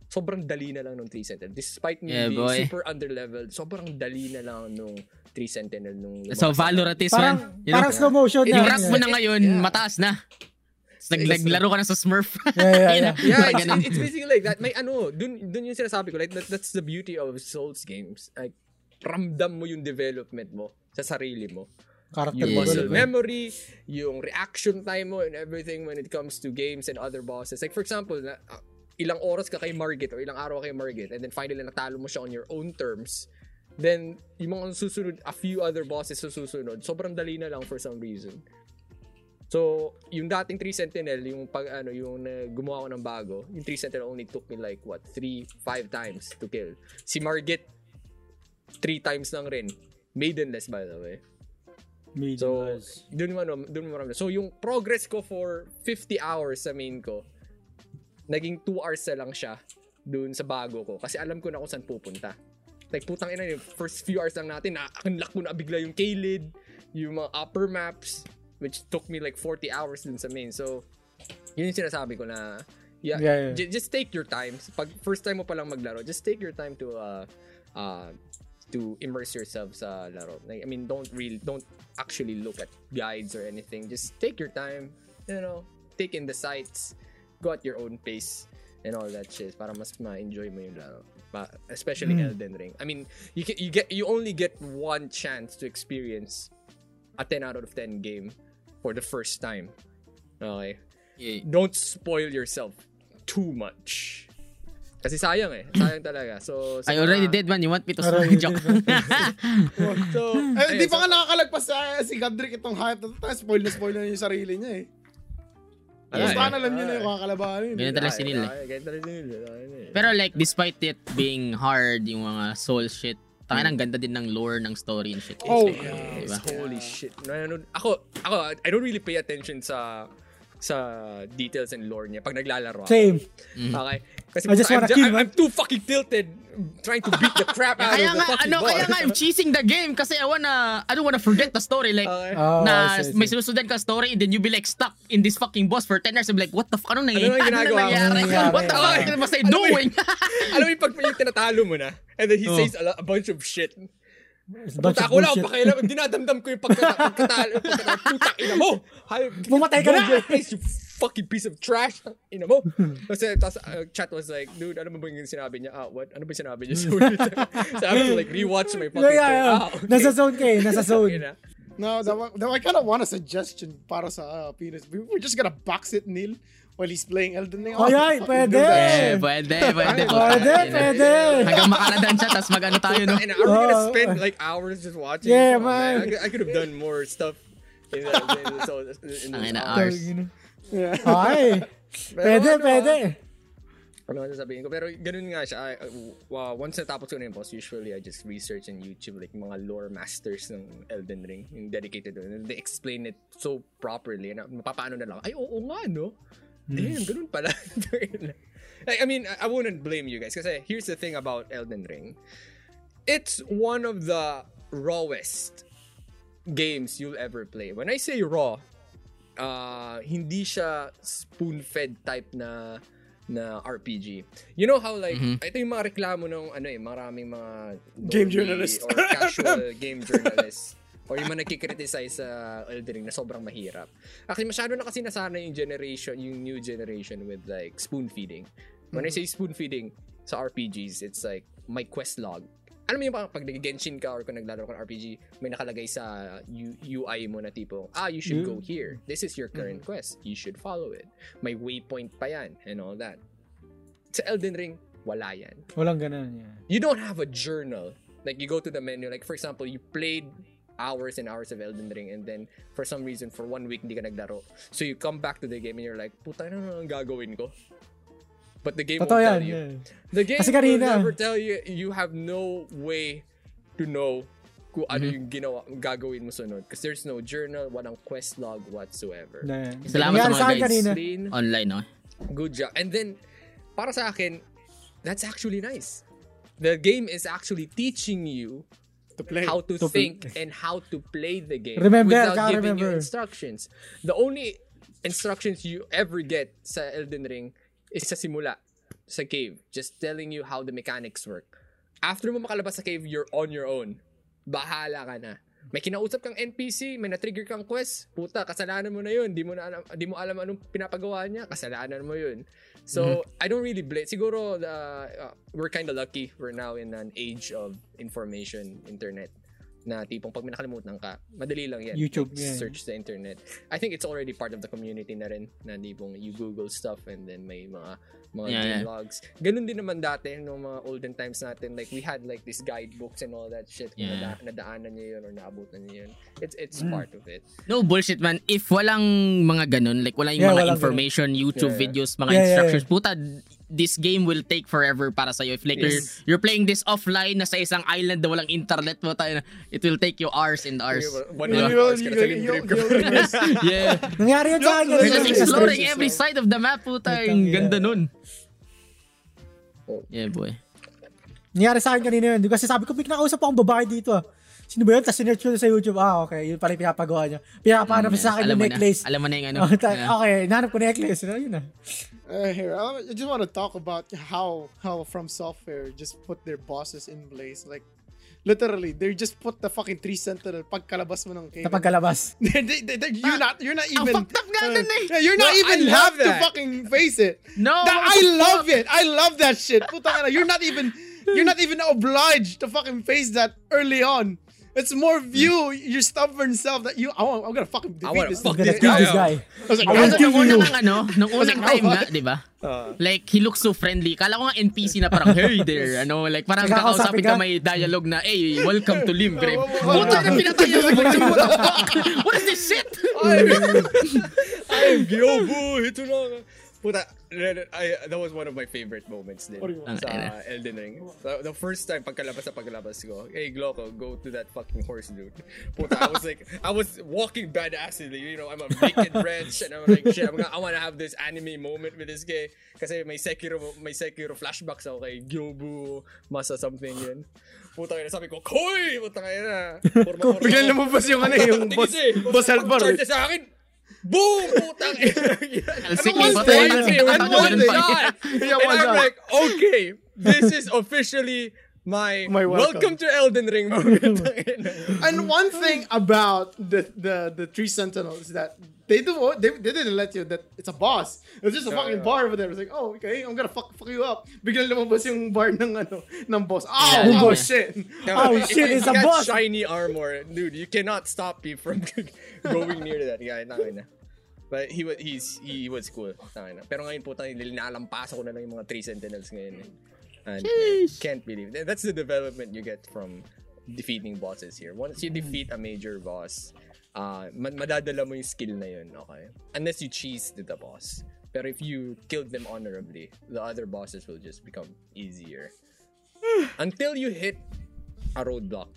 sobrang dali na lang nung 3 sentinel despite me
Yeah,
being
boy.
super underleveled sobrang dali na lang nung 3 sentinel nung
So, Valorant is
Parang,
man. You know,
parang slow motion
yung
na.
rank mo na ngayon,
Yeah.
mataas na. Nag- naglaro ka na sa Smurf. (laughs)
Yeah, yeah, yeah.
yeah, it's, it's basically like that. May ano, dun, dun yung sinasabi ko. Like, that, that's the beauty of Souls games. Like, ramdam mo yung development mo sa sarili mo.
Character
Yung muscle memory, yung reaction time mo and everything when it comes to games and other bosses. Like, for example, na, uh, ilang oras ka kay Margit or ilang araw ka kay Margit and then finally natalo mo siya on your own terms, then yung mga susunod, a few other bosses sa susunod, sobrang dali na lang for some reason. So, yung dating 3 Sentinel, yung pag ano, yung uh, gumawa ko ng bago, yung 3 Sentinel only took me like what, 3 5 times to kill. Si Margit 3 times lang rin. Maidenless by the way.
Medium
So, dun mo ano, dun mo. So, yung progress ko for 50 hours sa main ko, naging 2 hours na lang siya dun sa bago ko. Kasi alam ko na kung saan pupunta. Like, putang ina, yung first few hours lang natin, na-unlock ko na bigla yung Kalid, yung mga upper maps, which took me like 40 hours dun sa main. So, yun yung sinasabi ko na, yeah,
Yeah, yeah.
j- just take your time. Pag first time mo palang maglaro, just take your time to, uh, uh, to immerse yourself sa uh, laro. Like, I mean, don't really, don't actually look at guides or anything. Just take your time, you know, take in the sights, go at your own pace, and all that shit para mas ma-enjoy mo yung laro. Pa- especially hmm. Elden Ring. I mean, you can, you get you only get one chance to experience a 10 out of 10 game for the first time. Okay?
Yeah.
Don't spoil yourself too much. Kasi sayang eh. Sayang talaga. So,
I already did man. You want me to
Already
joke?
So, (laughs)
Eh, di pa
so-
nga nakakalagpas sa si Godric itong hype na to. Spoil na spoil na yung sarili niya eh.
Ay,
Basta
ay,
alam niyo na
ay.
yung kakalabahan
Ganyan talaga eh.
Ay, ganyan talaga si Neil. eh.
Pero like, despite it being hard, yung mga soul shit, tangin ang ganda din ng lore ng story and shit.
Oh,
Yes,
Diba?
holy shit. Nanonood- Ako, ako, I don't really pay attention sa sa details and lore niya pag naglalaro ako.
Same.
Okay? Kasi
I just
I'm,
wanna
ju-
kill,
I'm. I'm too fucking tilted trying to beat the crap out
Kaya
of the
nga,
fucking
ano,
boss.
kaya nga, I'm cheesing the game kasi I wanna, I don't wanna forget the story. Like,
Okay.
Oh,
na
I see, I
may
see.
sinusundan ka story and then you be like stuck in this fucking boss for 10 hours. I'm like, what the fuck? Anong nangyayari?
Ano nga ginagawa mo?
nangyayari?
Ano nangyayari?
What the fuck? Ano say
Ano ba
doing?
Alam mo yung pag tinatalo mo na, and then he
Oh.
says a bunch of shit. Puta, ako lang, pakialam, dinadamdam ko yung pagkata- (laughs) pagkatalo, pagkatalo, puta, ina mo! Hay-
Pumatay ka na!
your face, you fucking piece of trash. Ina mo. (laughs) Kasi tapos uh, chat was like, dude, ano ba yung sinabi niya? Ah, what? Ano ba yung sinabi niya? so I have to like rewatch my fucking
Yeah, yeah, yeah.
Ah, okay.
Nasa zone ka eh, nasa (laughs) zone.
No, that that I kind of want a suggestion para sa uh, penis. We- We're just gonna box it, Neil, while he's playing Elden Ring.
Oh, yeah,
fucking
pwede.
do that
Eh,
shit.
pwede, pwede.
Pwede, pwede.
Hanggang makaladan siya, tapos magano tayo, no?
And are we gonna
Oh.
spend like hours just watching?
Yeah,
it?
man.
I, could- I could have done more stuff. In the, in the, in
Ang ina,
the,
hours.
Yeah.
Ay,
Pero
pwede,
ano,
pwede.
Ano ang sasabihin ko? Pero ganun nga siya. I, uh, once natapos ko na yung boss, usually I just research on YouTube like mga lore masters ng Elden Ring. Yung dedicated doon. They explain it so properly. Na mapapaano na lang. Ay, oo nga, no? Damn, ganun pala. (laughs) like, I mean, I, wouldn't blame you guys. Kasi here's the thing about Elden Ring. It's one of the rawest games you'll ever play. When I say raw, uh, hindi siya spoon-fed type na na RPG. You know how like ito yung mga reklamo ng ano eh maraming mga
Game
dormy
journalist.
or casual (laughs) game journalists or yung mga nagkikriticize sa Elden Ring na sobrang mahirap. Actually, masyado na kasi nasanay yung generation, yung new generation with like spoon feeding. When I say spoon feeding sa RPGs, it's like my quest log. Alam mo yung pag, nag-genshin ka or kung naglalaro ka ng RPG, may nakalagay sa U- UI mo na tipo, ah, you should go here. This is your current quest. You should follow it. May waypoint pa yan and all that. Sa Elden Ring, wala yan.
Walang ganun. Yeah.
You don't have a journal. Like, you go to the menu. Like, for example, you played hours and hours of Elden Ring and then for some reason, for one week, hindi ka naglaro. So, you come back to the game and you're like, puta, ano na ang gagawin ko? But the game
Totoo
won't
yan.
tell you.
yeah.
The game
Kasi
will
kanina-
never tell you. You have no way to know kung ano
Mm-hmm.
yung ginawa, gagawin mo sunod. Because there's no journal, walang quest log whatsoever.
Na,
Salamat sa
nangyari
mga guys.
kanina.
Clean,
Online, no?
good job. And then, para sa akin, that's actually nice. The game is actually teaching you
To play.
how to,
To
think
play.
and how to play the game
Remember,
without giving you
remember.
instructions. The only instructions you ever get sa Elden Ring is sa simula, sa cave, just telling you how the mechanics work. After mo makalabas sa cave, you're on your own. Bahala ka na. May kinausap kang NPC, may na-trigger kang quest, puta, kasalanan mo na yun. Di mo, na alam, di mo alam anong pinapagawa niya, kasalanan mo yun. So, I don't really blame. Siguro, the, uh, we're kind of lucky. We're now in an age of information, internet na tipong pag may nakalimutan ka, madali lang yan.
YouTube,
Like,
yeah.
Search the internet. I think it's already part of the community na rin na tipong you Google stuff and then may mga mga
Yeah, yeah.
logs. Ganun din naman dati nung mga olden times natin. Like we had like these guidebooks and all that shit. Kung
Yeah.
nada- nadaanan niya yun or naabutan niya yun. It's it's
Mm.
part of it.
No bullshit man. If walang mga ganun, like wala yung
Yeah,
mga information, YouTube
Yeah.
videos, mga
Yeah, yeah,
instructions, puta, this game will take forever para sa'yo. If like
Yes.
you're, you're playing this offline na sa isang island na walang internet mo tayo, it will take you hours and hours.
One
You-
and a half
you-
hours ka na sa
you-
libre
you-
ko.
you-
yeah.
Nangyari yun sa akin.
You're
You're
just
Yeah.
exploring
Yeah.
every side of the map, puta.
Ina.
ganda nun.
Oh.
Yeah, boy.
Nangyari sa akin kanina yun. Kasi sabi ko, may nakausap akong babae dito ah. Sino ba yun? Tapos sinerch ko sa YouTube. Ah, okay. Yun pala yung pinapagawa niya. Pinapahanap sa akin yung
mo na.
necklace.
Alam mo na yung ano.
Oh, ta-
Yeah.
Okay, nahanap ko na necklace. Ano, yun na.
Uh, here, I just want to talk about how how From Software just put their bosses in place. Like, literally, they just put the fucking three sentinel pagkalabas mo ng cave.
Sa pagkalabas. (laughs)
they, they, they, you're not you're not even
fucked up nga
uh,
dun eh.
you're not
No,
even
I
have to
that.
fucking face it.
No,
That- I love
fuck?
it. I love that shit. Puta ka na, you're not even you're not even obliged to fucking face that early on. It's more view your stubborn self that you. I want, I'm gonna fucking defeat
wanna
this.
fuck
I'm
this
kill
guy
this guy.
I was like,
I will
"Guys,
kill
Nung unang
you.
ano, nung unang
like,
time
oh,
nga, di ba? like, he looks so friendly. Kala ko nga NPC na parang, hey there, ano, like, parang
Kakausapin
ka may dialogue na, hey, welcome to Limgrave. (laughs) Puta na pinatay mo, (laughs) what the fuck? What is this shit?
Ay, Gyobu, ito na. Puta, I, that was one of my favorite moments din
want?
sa
Ang ina.
Elden Ring. The, the first time, pagkalabas sa pagkalabas ko, hey, Gloco, go to that fucking horse, dude. Puta, I was like, I was walking badassly, you know, I'm a naked wrench, and I'm like, shit, I'm gonna, I wanna have this anime moment with this guy. Kasi may Sekiro, may Sekiro flashbacks ako kay Gyobu, Masa something yun. Puta, kaya sabi ko, Koy! Puta, kaya na. (laughs)
Biglang lumabas yung ano yung boss, boss helper.
Pag-charge sa akin, boom! (laughs) Putang ina.
Alsik,
one thing? And one shot. (laughs) And I'm like, okay, this is officially my,
My welcome.
welcome. to Elden Ring moment. (laughs)
And one thing about the the the three sentinels that they do they, they didn't let you that it's a boss. It's just a
Yeah,
fucking
yeah.
bar over there. It's like, oh, okay, I'm gonna fuck fuck you up. Biglang lumabas yung bar ng ano ng boss. Oh,
Yeah,
oh
yeah.
shit.
Oh, shit, it's a boss.
shiny armor, dude. You cannot stop me from (laughs) going near that guy. Tangin na. But he was he's he was cool. Tangin na. Pero ngayon po tayo nilalampasan ko na lang yung mga three sentinels ngayon. Eh. And can't believe it. That's the development you get from defeating bosses here. Once you defeat a major boss, uh, ma- madadala mo yung skill na yun, okay? Unless you cheese the boss. Pero if you killed them honorably, the other bosses will just become easier. (sighs) Until you hit a roadblock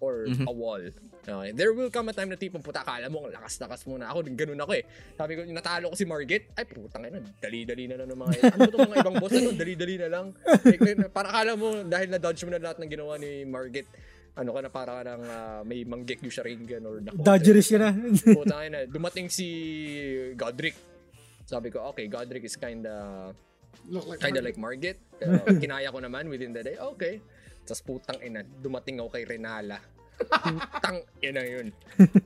or a wall. Okay. There will come a time na tipong puta, akala mo, ang lakas-lakas mo na. Ako, ganun ako eh. Sabi ko, natalo ko si Margit, ay putang ina, dali-dali na lang ng mga, ano itong mga ibang boss, ano, dali-dali na lang. (laughs) Like, para akala mo, dahil na-dodge mo na lahat ng ginawa ni Margit, ano ka na, para ka ng ah, may manggek yung Sharingan or naku.
Dodgerist (laughs) ka na.
Putang ina, dumating si Godric. Sabi ko, okay, Godric is kinda
Look like
kinda like Margit. Pero (laughs) kinaya ko naman within the day. Okay. Tapos putang ina, dumating ako kay Renala. Putang ina yun.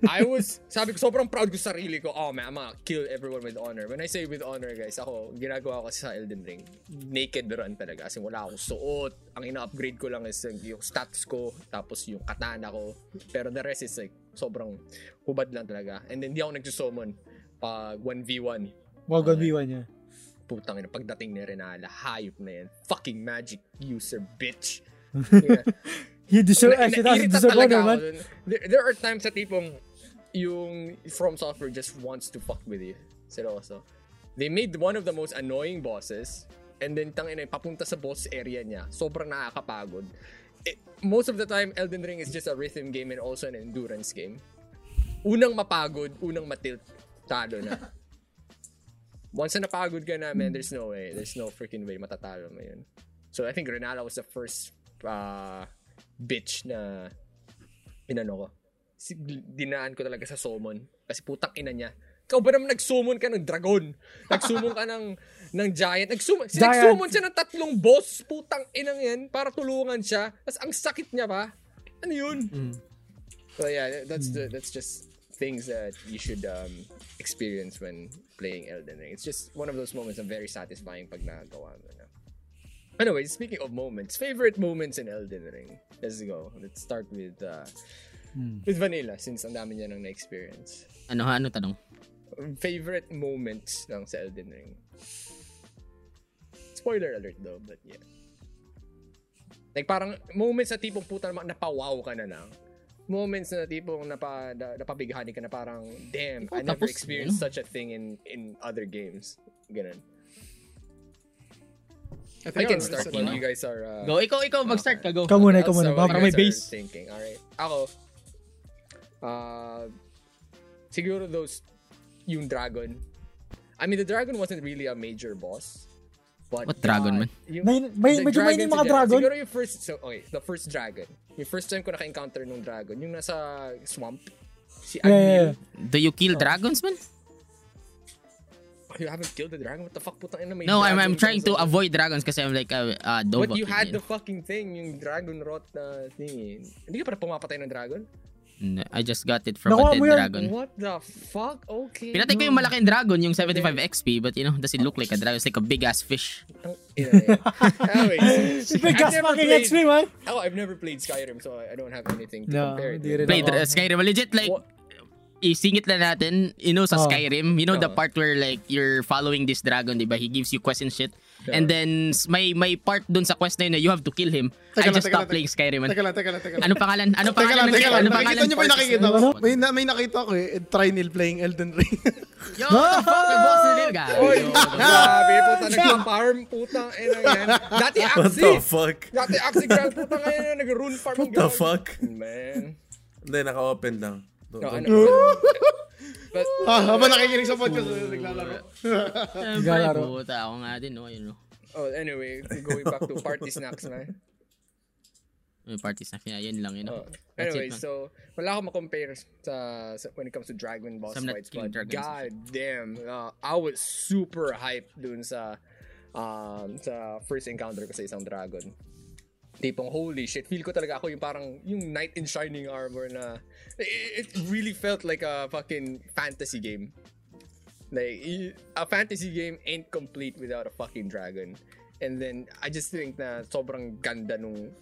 I was, sabi ko, sobrang proud ko sa sarili ko. Oh man, I'm gonna kill everyone with honor. When I say with honor, guys, ako, ginagawa ko sa Elden Ring. Naked run talaga. Kasi wala akong suot. Ang ina-upgrade ko lang is yung stats ko, tapos yung katana ko. Pero the rest is like, sobrang hubad lang talaga. And then, di ako nagsusummon pag 1v1
Wag on B1 niya.
putang ina pagdating ni Renala, hayop na yan. Fucking magic user, bitch. (laughs) Yeah.
He deserve,
Na-
actually,
naiirita
deserve honor, man.
There, there are times sa tipong yung From Software just wants to fuck with you. Seryoso. They made one of the most annoying bosses and then tangina papunta sa boss area niya. Sobrang nakakapagod. Eh, most of the time, Elden Ring is just a rhythm game and also an endurance game. Unang mapagod, unang matilt, talo na. (laughs) Once na napagod ka na, man, there's no way. There's no freaking way matatalo mo yun. So I think Renala was the first uh, bitch na inano ko. Dinaan ko talaga sa summon. Kasi putang ina niya. Ikaw ba naman nag-summon ka ng dragon? Nag-summon ka ng, (laughs) ng giant? Nag-summon,
Giant.
nag-summon siya ng tatlong boss. Putang inang yan. Para tulungan siya. Tapos ang sakit niya pa. Ano yun? So yeah, that's the, that's just things that you should um, experience when playing Elden Ring. It's just one of those moments na very satisfying pag nagawa mo na. Anyway, speaking of moments, favorite moments in Elden Ring. Let's go. Let's start with uh, with Vanilla since ang dami niya nang na-experience.
Ano ha? Ano tanong?
Favorite moments ng sa Elden Ring. Spoiler alert though, but yeah. Like parang moments na tipong puta naman napawaw ka na lang. Moments na tipong napa, na, napabighani ka na parang, damn, I never experienced
ano?
such a thing in in other games. Ganun. I
think
can
already
start
that.
you guys are... Uh,
Go, ikaw, ikaw, mag-start ka, go.
Ikaw muna, ikaw muna. Para may base.
Thinking. Alright. Ako, uh, siguro those, yung dragon. I mean, the dragon wasn't really a major boss. But
What dragon,
God,
man?
yung-
May, may,
the
medyo may mga dragon.
Siguro yung first, so, okay, the first dragon. Yung first time ko naka-encounter nung dragon, yung nasa swamp. Si
Yeah, yeah,
Agnew.
yeah.
Do you kill dragons, man?
Oh, (laughs) you haven't killed the dragon? What the fuck? Putang ina, may
No, I'm, I'm trying to avoid dragons kasi I'm like, uh, uh, Dova.
But you had the fucking thing, yung dragon rot na thing. Hindi ka pa pumapatay ng dragon?
No, I just got it from
Nakuha
a dead dragon.
What the fuck? Okay.
Pinatay ko yung malaking dragon, yung 75 XP, but you know, does it look like a dragon? It's like a big ass fish.
Ina yan. (laughs) Anyways,
Big
never
fucking
played-
XP, man.
Oh, I've never played Skyrim, so I don't have anything to
No,
compare it with.
Played uh, Skyrim. Legit, like,
What-
isingit na natin, you know, sa
Oh.
Skyrim, you know the
Oh.
part where like you're following this dragon, di ba? He gives you quest and shit.
Yeah.
And then may may part dun sa quest na yun na you have to kill him.
Teka
I
lang,
just
teka
stopped
lang,
playing Skyrim. man.
Teka lang, teka lang, teka lang.
Ano pangalan? Ano
Teka
pangalan?
lang,
ng-
teka lang.
Ano
Nakikita
pangalan?
nyo ba yung nakikita ko? May, na, may nakita ko eh. Trinil playing Elden Ring. (laughs)
Yo, what the fuck? May boss din, guys.
Oy, grabe, puta, (laughs) nagpa-farm, puta, ina yan. Dati
What
Axie.
the fuck?
Dati Axie Grand, puta, ngayon nag-rune farm.
What the fuck?
Man.
Hindi, naka-open lang.
No, ano, (laughs) but,
ah, habang nakikinig sa podcast, naglalaro.
Siyempre,
Galaro.
puta. Ako nga din, no? Yun, no?
oh, anyway, going back to party snacks na.
May party snack niya. Yun lang, yun.
Oh. Anyway, so wala akong makompare sa, sa when it comes to Dragon boss
So I'm not
fights, but
dragons.
god damn, uh, I was super hyped dun sa um, sa first encounter ko sa isang dragon. Tipong holy shit, feel ko talaga ako yung parang yung knight in shining armor na it, it really felt like a fucking fantasy game. Like, a fantasy game ain't complete without a fucking dragon. And then, I just think na sobrang ganda nung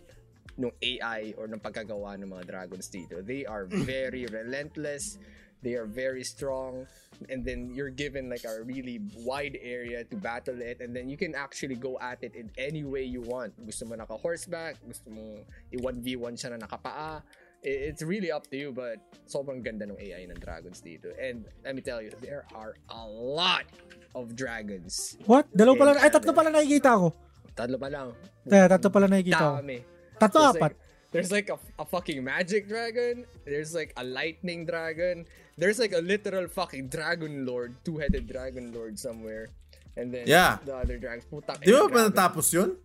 nung AI or ng pagkagawa ng mga dragons dito. They are (clears throat) very relentless. They are very strong. And then you're given like a really wide area to battle it. And then you can actually go at it in any way you want. Gusto mo naka-horseback. Gusto mo i-1v1 siya na nakapaa. It's really up to you. But sobrang ganda ng AI ng dragons dito. And let me tell you, there are a lot of dragons.
What? Dalawa pala, ay tatlo pala nakikita ko.
Tatlo pa lang.
Tatlo pala nakikita ko. Tatlo apat.
There's like a, a fucking magic dragon. There's like a lightning dragon. There's like a literal fucking dragon lord, two-headed dragon lord somewhere. And then
Yeah.
the other dragons. Putang
Di ba pa natapos yun?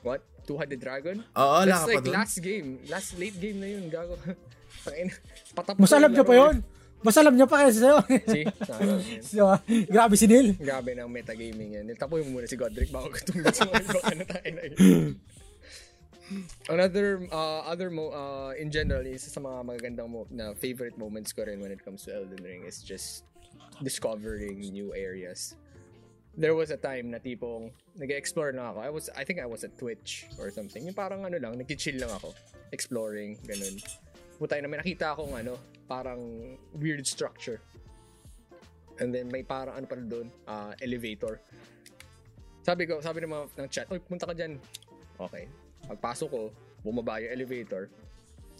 What? Two-headed dragon?
Oo,
That's like
dun.
last game. Last late game na yun, gago. (laughs) Patapos
Mas alam niya pa yun. Mas alam niya pa kaysa sa'yo. (laughs)
See?
So, (laughs) grabe si Neil.
Grabe ng metagaming yan. Tapoy mo muna si Godric bago ka tumulad sa mga ibang ano tayo na yun. Another, uh, other mo, uh, in general, isa sa mga magagandang mo, na favorite moments ko rin when it comes to Elden Ring is just discovering new areas. There was a time na tipong nag-explore lang ako. I was, I think I was at Twitch or something. Yung parang ano lang, nag-chill lang ako. Exploring, ganun. Putay na may nakita akong ano, parang weird structure. And then may parang ano pa doon, ah, elevator. Sabi ko, sabi ng mga ng chat, "Oy, punta ka diyan." Okay. Pagpasok ko, bumaba yung elevator.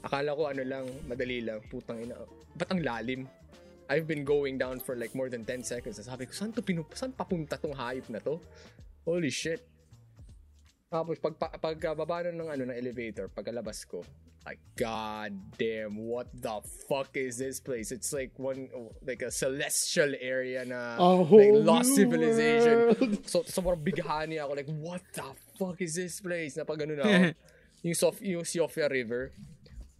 Akala ko ano lang, madali lang, putang ina. Ba't ang lalim? I've been going down for like more than 10 seconds. Sabi ko, saan, to pinu- saan papunta tong hayop na to? Holy shit. Tapos pag, pag, pagkababa na ng, ano, ng elevator, pagkalabas ko, like, god damn, what the fuck is this place? It's like one, like a celestial area na,
A
like lost civilization.
world.
So, sobrang bighani ako, like, what the fuck is this place? Na pag ano na ako, (laughs) yung, Sof- yung Sofia River,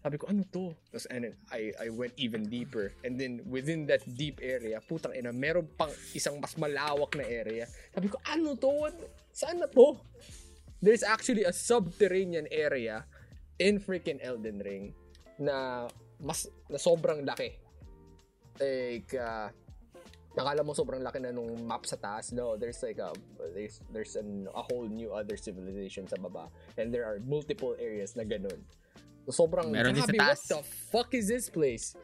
sabi ko, ano to? Tapos, and then, I, I went even deeper. And then, within that deep area, putang ina, meron pang isang mas malawak na area. Sabi ko, ano to? Saan na to? There's actually a subterranean area in freaking Elden Ring na mas na sobrang laki. Like, uh, nakala mo sobrang laki na nung map sa taas. No, there's like a, there's, there's an, a whole new other civilization sa baba. And there are multiple areas na ganun. So, sobrang,
Meron din sa
grabe, what the fuck is this place?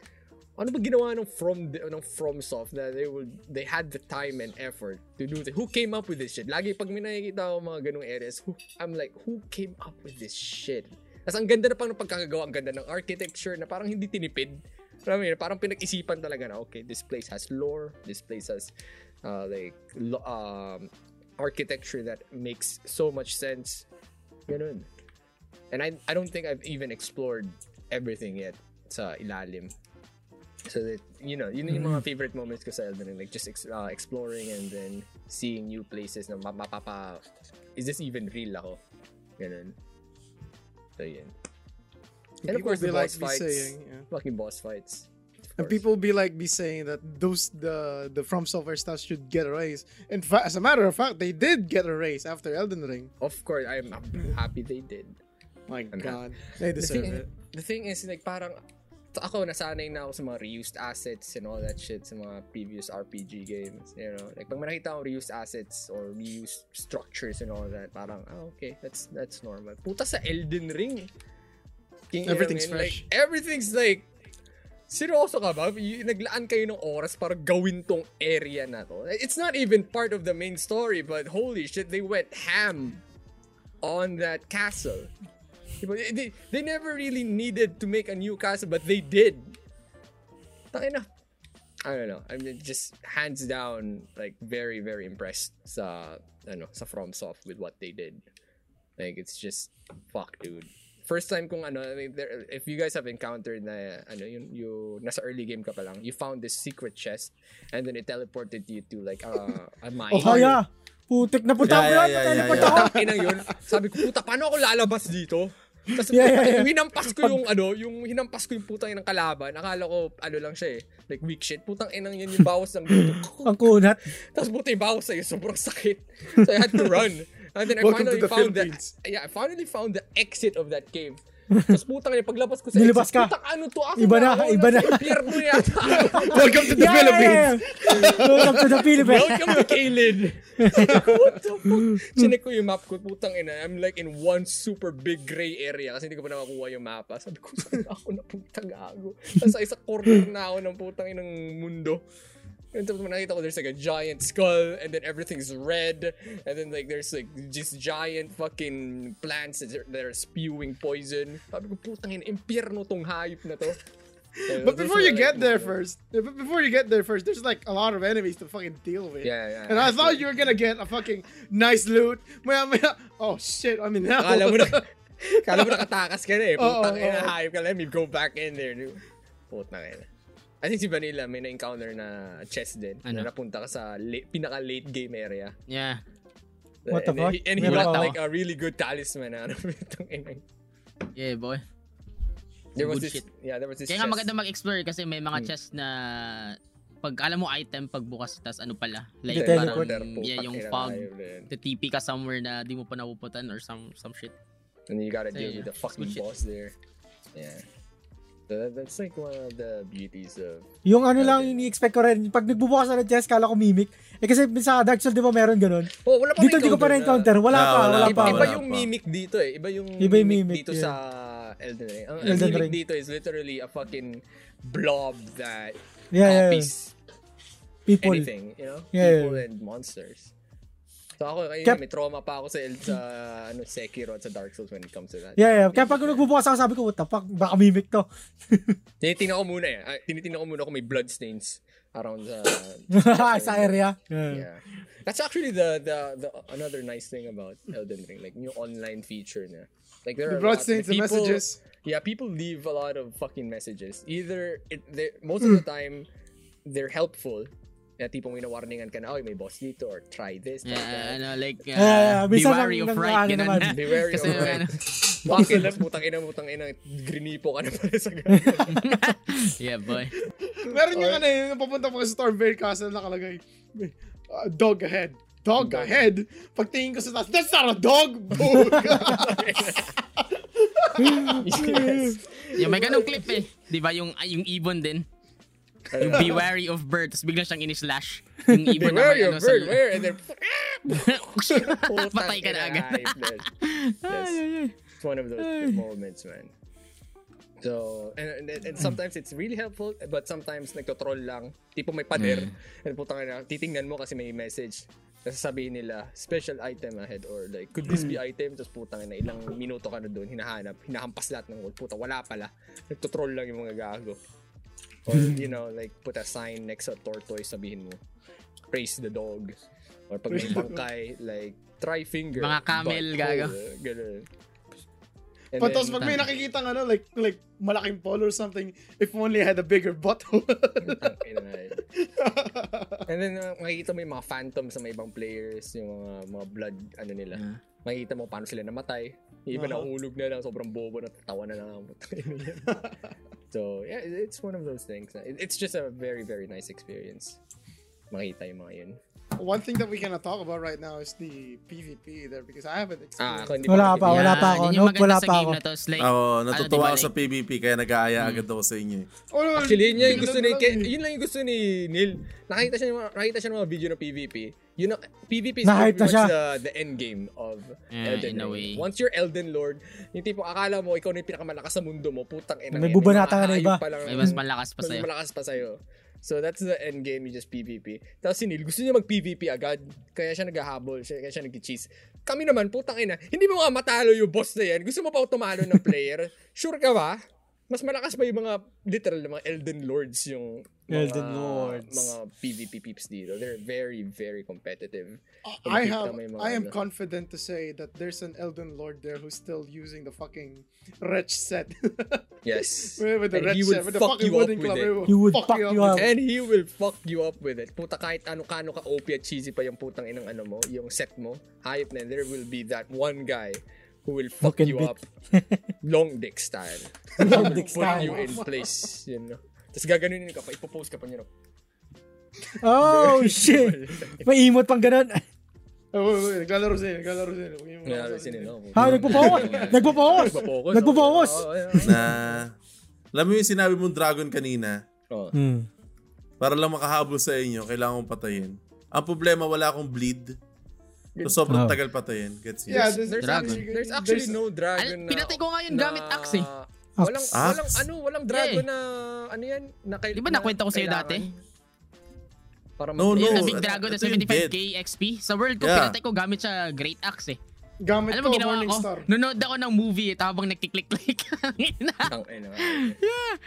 Ano ba ginawa ng from ng FromSoft na they would they had the time and effort to do this? Who came up with this shit? Lagi pag may nakikita ako mga ganung areas, who, I'm like, who came up with this shit? Tapos ang ganda na pang ng pagkakagawa, ang ganda ng architecture na parang hindi tinipid. Alam mo parang pinag-isipan talaga na, okay, this place has lore, this place has uh, like lo- um, architecture that makes so much sense. Ganun. And I, I don't think I've even explored everything yet sa ilalim. So that, you know, yun yung mga favorite moments ko sa Elden Ring. Like, just ex- uh, exploring and then seeing new places na ma- mapapa... Is this even real ako? Ganun. And of course, the
like
boss
be
fights.
saying, yeah.
Fucking boss fights.
And people be like be saying that those the the From Software stuff should get a raise. In fact, as a matter of fact, they did get a raise after Elden Ring.
Of course, I'm, I'm happy they did.
My
I'm
God, they
The thing,
it.
the thing is, like, parang, so ako, nasanay na ako sa mga reused assets and all that shit sa mga previous RPG games, you know? Like, pag nakita akong reused assets or reused structures and all that, parang, ah, okay, that's that's normal. Puta sa Elden Ring. King
Everything's
Elden,
fresh.
Like, everything's like, seryoso ka ba? Y- naglaan kayo ng oras para gawin tong area na to. It's not even part of the main story, but holy shit, they went ham on that castle. Diba? They, they never really needed to make a new castle, but they did. Tangina. I don't know. I'm just hands down like very very impressed sa ano sa FromSoft with what they did. Like it's just fuck dude. First time kung ano, I mean, there, if you guys have encountered na ano yung you nasa early game ka pa lang, you found this secret chest and then it teleported you to like uh, a (laughs) mine.
Oh, yeah. Putik na puta
Yeah,
ko
yeah, yeah, yeah,
ako.
Inang yun. Sabi ko, puta, paano ako lalabas dito? Tapos,
Yeah, yeah, yeah.
hinampas ko yung, ano, yung hinampas ko yung putang ng kalaban. Akala ko, ano lang siya eh, like weak shit. Putang inang yan yung bawas ng dito. (laughs)
Ang kunat.
Tapos buti yung bawas sa'yo, sobrang sakit. So I had to run. And then I
Welcome
finally
the
found the,
Philippines.
yeah, I finally found the exit of that cave. Tapos putang ina, paglabas ko sa
Nilabas
exit,
ka.
Putang ano to? Ako
Iba na,
ako
iba na.
Impyerno yata. (laughs)
Welcome to the
Yeah,
Philippines.
yeah, yeah. Welcome to the Philippines.
Welcome to Kaylin. (laughs) What the fuck? Chinek ko yung map ko, putang ina. I'm like in one super big gray area kasi hindi ko pa nakakuha yung mapa. Sabi ko, (laughs) saan ako na putang gago? Tapos sa isang corner na ako ng putang inang mundo. Nakita ko there's like a giant skull and then everything's red and then like there's like just giant fucking plants that are, that are spewing poison. Sabi ko, putang ina, impyerno tong hayop na to. (laughs) So,
But before you
like,
get there first, but before you get there first, there's like a lot of enemies to fucking deal with.
Yeah, yeah.
And I thought you were gonna get a fucking nice loot. Oh shit, I'm in hell.
Akala mo na, (laughs) akala mo nakatakas ka na eh. (laughs) Putang ina, hayop ka. Let me go back in there. dude. Putang ina. I think si Vanilla may na-encounter na chest din.
Ano?
Na napunta ka sa late, pinaka-late game area.
Yeah.
What the
and,
fuck?
He, and he got
ako.
like a really good talisman out of (laughs) it.
Yeah, boy.
There was this,
shit.
yeah, there was this
Kaya nga
chest.
maganda mag-explore kasi may mga
Hmm.
chests na pag alam mo item pagbukas tas ano pala like
The
parang
teleport.
yeah, yung fog the TP ka somewhere na di mo pa napuputan or some some shit
And you gotta deal
Yeah,
with the fucking boss there. Yeah. That's like one of the beauties of
Yung ano lang, ini-expect ko rin. Pag nagbubukas na ng chest, kala ko mimic. Eh kasi sa Dark Souls, di ba meron ganun?
Oh, wala pa
Dito di ko pa na-encounter. Wala
Ah,
pa,
wala
wala pa.
iba
wala
yung
pa.
mimic dito eh. Iba yung
Iba yung
mimic,
mimic,
dito
yeah.
sa Elden Ring. Ang,
Elden
mimic
Ring.
dito is literally a fucking blob that
Yeah, yeah, yeah.
copies
People.
anything, you know?
Yeah,
People
yeah.
and monsters. So ako, ayun,
Kaya-
may trauma pa ako sa, El- sa ano, Sekiro at sa Dark Souls when it comes to that.
Yeah, yeah. Kaya pag nagbubukas ako, sabi ko, what the fuck, baka mimic to. (laughs)
Tinitingnan ko muna eh. Tinitingnan ko muna kung may bloodstains around sa... (laughs)
sa area. Yeah.
Yeah. That's actually the, the the another nice thing about Elden Ring, like new online feature na. Like there
The
are a lot-
bloodstains, the
people-
messages.
Yeah, people leave a lot of fucking messages. Either it, they- most of the time they're helpful. Na tipong winawarningan ka na, oh, may boss dito or try this, try
yeah
that.
ano like uh,
Yeah,
be wary
lang-
of
lang-
right
ano
ganun
naman.
na.
Be wary
kasi
of right.
ano, (laughs)
Bakit na putang ina, putang ina, grinipo ka na pala sa ganun. (laughs)
yeah boy
Meron yung ano yung papunta pa sa Stormvale Castle nakalagay. uh, dog ahead. Dog
Dog.
ahead. Pagtingin ko sa taas, that's not a dog! Boog! (laughs)
yes.
yung may ganung clip eh di ba yung yung ibon din yung be wary of bird tapos bigla siyang ini-slash yung
Be
ibon na
wary
may
of
ano sa
bird, where? And then, (laughs)
patay ka na agad (laughs)
yes. It's one of those moments, man. So, and, and, and sometimes it's really helpful, but sometimes nagtotroll lang. Tipo may pader. And putang na, titingnan mo kasi may message. Tapos sasabihin nila, special item ahead or like, could this be item? Tapos putang na, ilang minuto ka na doon, hinahanap, hinahampas lahat ng wall. Puta, wala pala. Nagtotroll lang yung mga gago. Or, you know, like, put a sign next to a tortoise, sabihin mo, praise the dog. Or pag may bangkay, like, try finger.
Mga camel,
but
gago. (laughs)
Ganun. And
But tapos pag may nakikita ano, like, like, malaking pole or something, if only I had a bigger butthole.
Na. And then, uh, makikita mo yung mga phantoms sa mga ibang players, yung mga, mga blood, ano nila.
Yeah.
Makikita mo paano sila namatay. Yung iba
Uh-huh.
nahulog na lang, sobrang bobo na tatawa na lang. (laughs) (laughs) so, yeah, it's one of those things. It's just a very, very nice experience. Makita yung mga yun.
One thing that we cannot talk about right now is the PvP there because I haven't
Ah,
experienced
ako hindi
Wala
hindi
pa, wala pa ako.
yung
Nope, wala pa ako.
na like, ano,
natutuwa
diba,
ako sa PvP kaya nag-aaya agad ako sa inyo. eh.
Oh, no,
Actually, yun yung gusto ni, Ke-
eh.
yun lang yung gusto ni Neil. Nakita siya, nakita siya ng mga video ng PvP. Yun ang, PvP is pretty much the, the end game of
Yeah,
Elden Ring.
way.
Once you're Elden Lord, yung tipo akala mo ikaw na yung pinakamalakas sa mundo mo, putang ina.
May bubanata ka na iba.
pa
may mas malakas pa
mas
sa'yo.
malakas pa sa'yo. So that's the end game, you just PvP. Tapos si Neil, gusto niya mag-PvP agad. Kaya siya naghahabol, siya, kaya siya nag-cheese. Kami naman, putang ina, hindi mo nga matalo yung boss na yan. Gusto mo pa tumalo ng player? (laughs) sure ka ba? Mas malakas pa yung mga, literal, na mga Elden Lords yung mga,
Elden Lords.
mga PvP peeps dito. They're very, very competitive.
I
Nakikita
have I am
ano.
confident to say that there's an Elden Lord there who's still using the fucking wretch set. (laughs)
Yes.
with the
And he
wretch
will
set, with the
fuck
fucking
you up
wooden
with
club.
He would fuck you
with
up.
it.
And he will fuck you up with it. Puta, kahit ano-kano ka OP at cheesy pa yung putang inang ano mo, yung set mo, hayop na, there will be that one guy who will fuck
can
you
beat.
up (laughs) long dick style. (laughs)
Long dick
Put
style.
you in place. Yun, no? Tapos gaganunin ka pa, ipopost ka pa niya.
Oh, (laughs) shit. May emote pang ganun.
Oh, naglalaro sila, naglalaro makasabi.
sino, no?
Ha, nagpo-focus. Nagpo-focus.
Nagpo-focus. Yeah.
na, alam mo yung sinabi mong dragon kanina,
Oo.
Hmm.
para lang makahabol sa inyo, kailangan kong patayin. Ang problema, wala akong bleed. So, sobrang
Oh.
tagal patayin. Gets?
Yeah, there's,
There's
Dragon.
actually, there's actually no dragon
Al- pinatay ko nga yun gamit axe eh.
Walang,
Axe?
walang, ano, walang dragon
Yeah.
na, ano yan? Na, kay-
Di ba nakwento ko sa'yo
kailangan?
dati?
Para
No,
Yung
no.
the big dragon na
ito yung
75k XP. Sa world ko,
Yeah.
pinatay ko gamit siya Great Axe eh.
Gamit
Alam mo
ko,
ginawa
Morning
ko?
Star.
Nanonood ako ng movie eh, habang nagkiklik-click. (laughs)
Ina.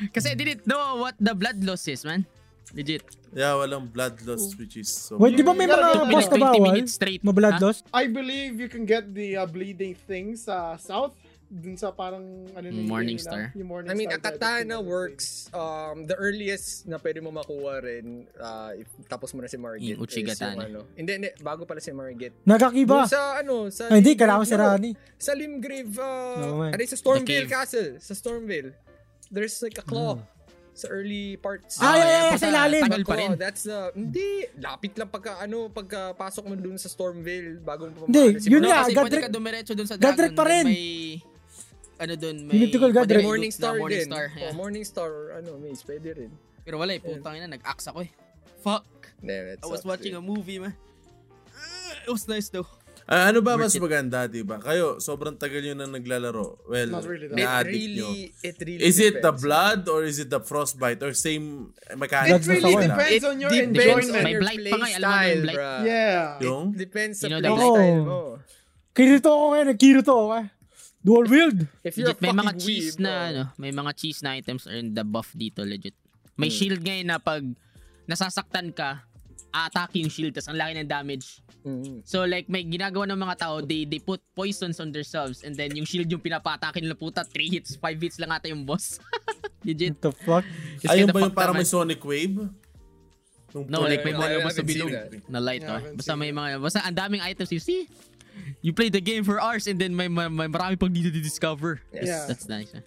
Kasi I didn't know what the blood loss is, man. Legit.
Yeah, walang blood loss, which is so...
Wait, di ba may mga boss na
20
bawal?
straight.
Ma-blood
Ha?
loss?
I believe you can get the uh, bleeding thing sa south. Dun sa parang, ano na yung
Morning
game
Star.
Yung Morning
I mean,
Star
a katana
gadget.
works, um, the earliest na pwede mo makuha rin, uh, if, tapos mo na si Margit.
Yung Uchigatana.
yung ano. Hindi, hindi, bago pala si Margit.
Nagakiba.
Doon sa, ano, sa...
Ay, hindi, kailangan si Rani.
Sa Limgrave, uh,
No,
ano, sa Stormville
cave.
Castle. Sa Stormville. There's like a claw. Sa early parts.
Ah, yeah, yeah, sa ilalim.
Tagal pa rin.
Oh, that's the hindi lapit lang pagka ano pagka pasok mo dun sa Stormville bago mo
Hindi, yun
No,
nga,
kasi
Godric-
pwede ka dumiretso dun sa
Godric
dragon.
pa rin.
May, ano dun, may...
Mythical Godric.
Morning Star
na Morning
din.
Star.
Oh,
yeah.
Morning Star ano, Maze, pwede rin.
Pero wala eh, putang ina, nag-axe ako eh. Fuck.
Yeah,
I was watching a movie, man. Uh, It was nice though.
Ah, ano ba mas
it.
maganda, di ba? Kayo, sobrang tagal nyo na naglalaro. Well,
Not really that.
It
nyo.
really, it really
Is it the
depends.
blood or is it the frostbite or same
It
mechanics?
Blood
really
eh.
depends
It
on your enjoyment.
on
May
your
blight
play
pa nga, alam mo na yung
style,
blight.
bruh.
Yeah.
Yung?
Depends sa
You know
play
the
style mo.
Kirito ako ngayon. Kirito ako. eh. Dual wield.
If you're
Legit,
a
may mga
fucking
cheese
weeb,
na
oh.
ano, may mga cheese na items in the buff dito legit. May
Hmm.
shield ngayon na pag nasasaktan ka, a-attack yung shield tas ang laki ng damage.
Mm.
So like may ginagawa ng mga tao, they they put poisons on themselves and then yung shield yung pinapatake nila puta 3 hits, 5 hits lang ata yung boss. (laughs) legit.
What the fuck?
Just
Ayun ba yung parang may sonic wave? Yung
No, like may mga
seen
bilog na light.
Yeah,
oh.
haven't
Basta may mga, basta ang daming items you see. You play the game for hours and then may, may, may marami pang dito discover.
Yes.
Yeah.
That's nice. eh.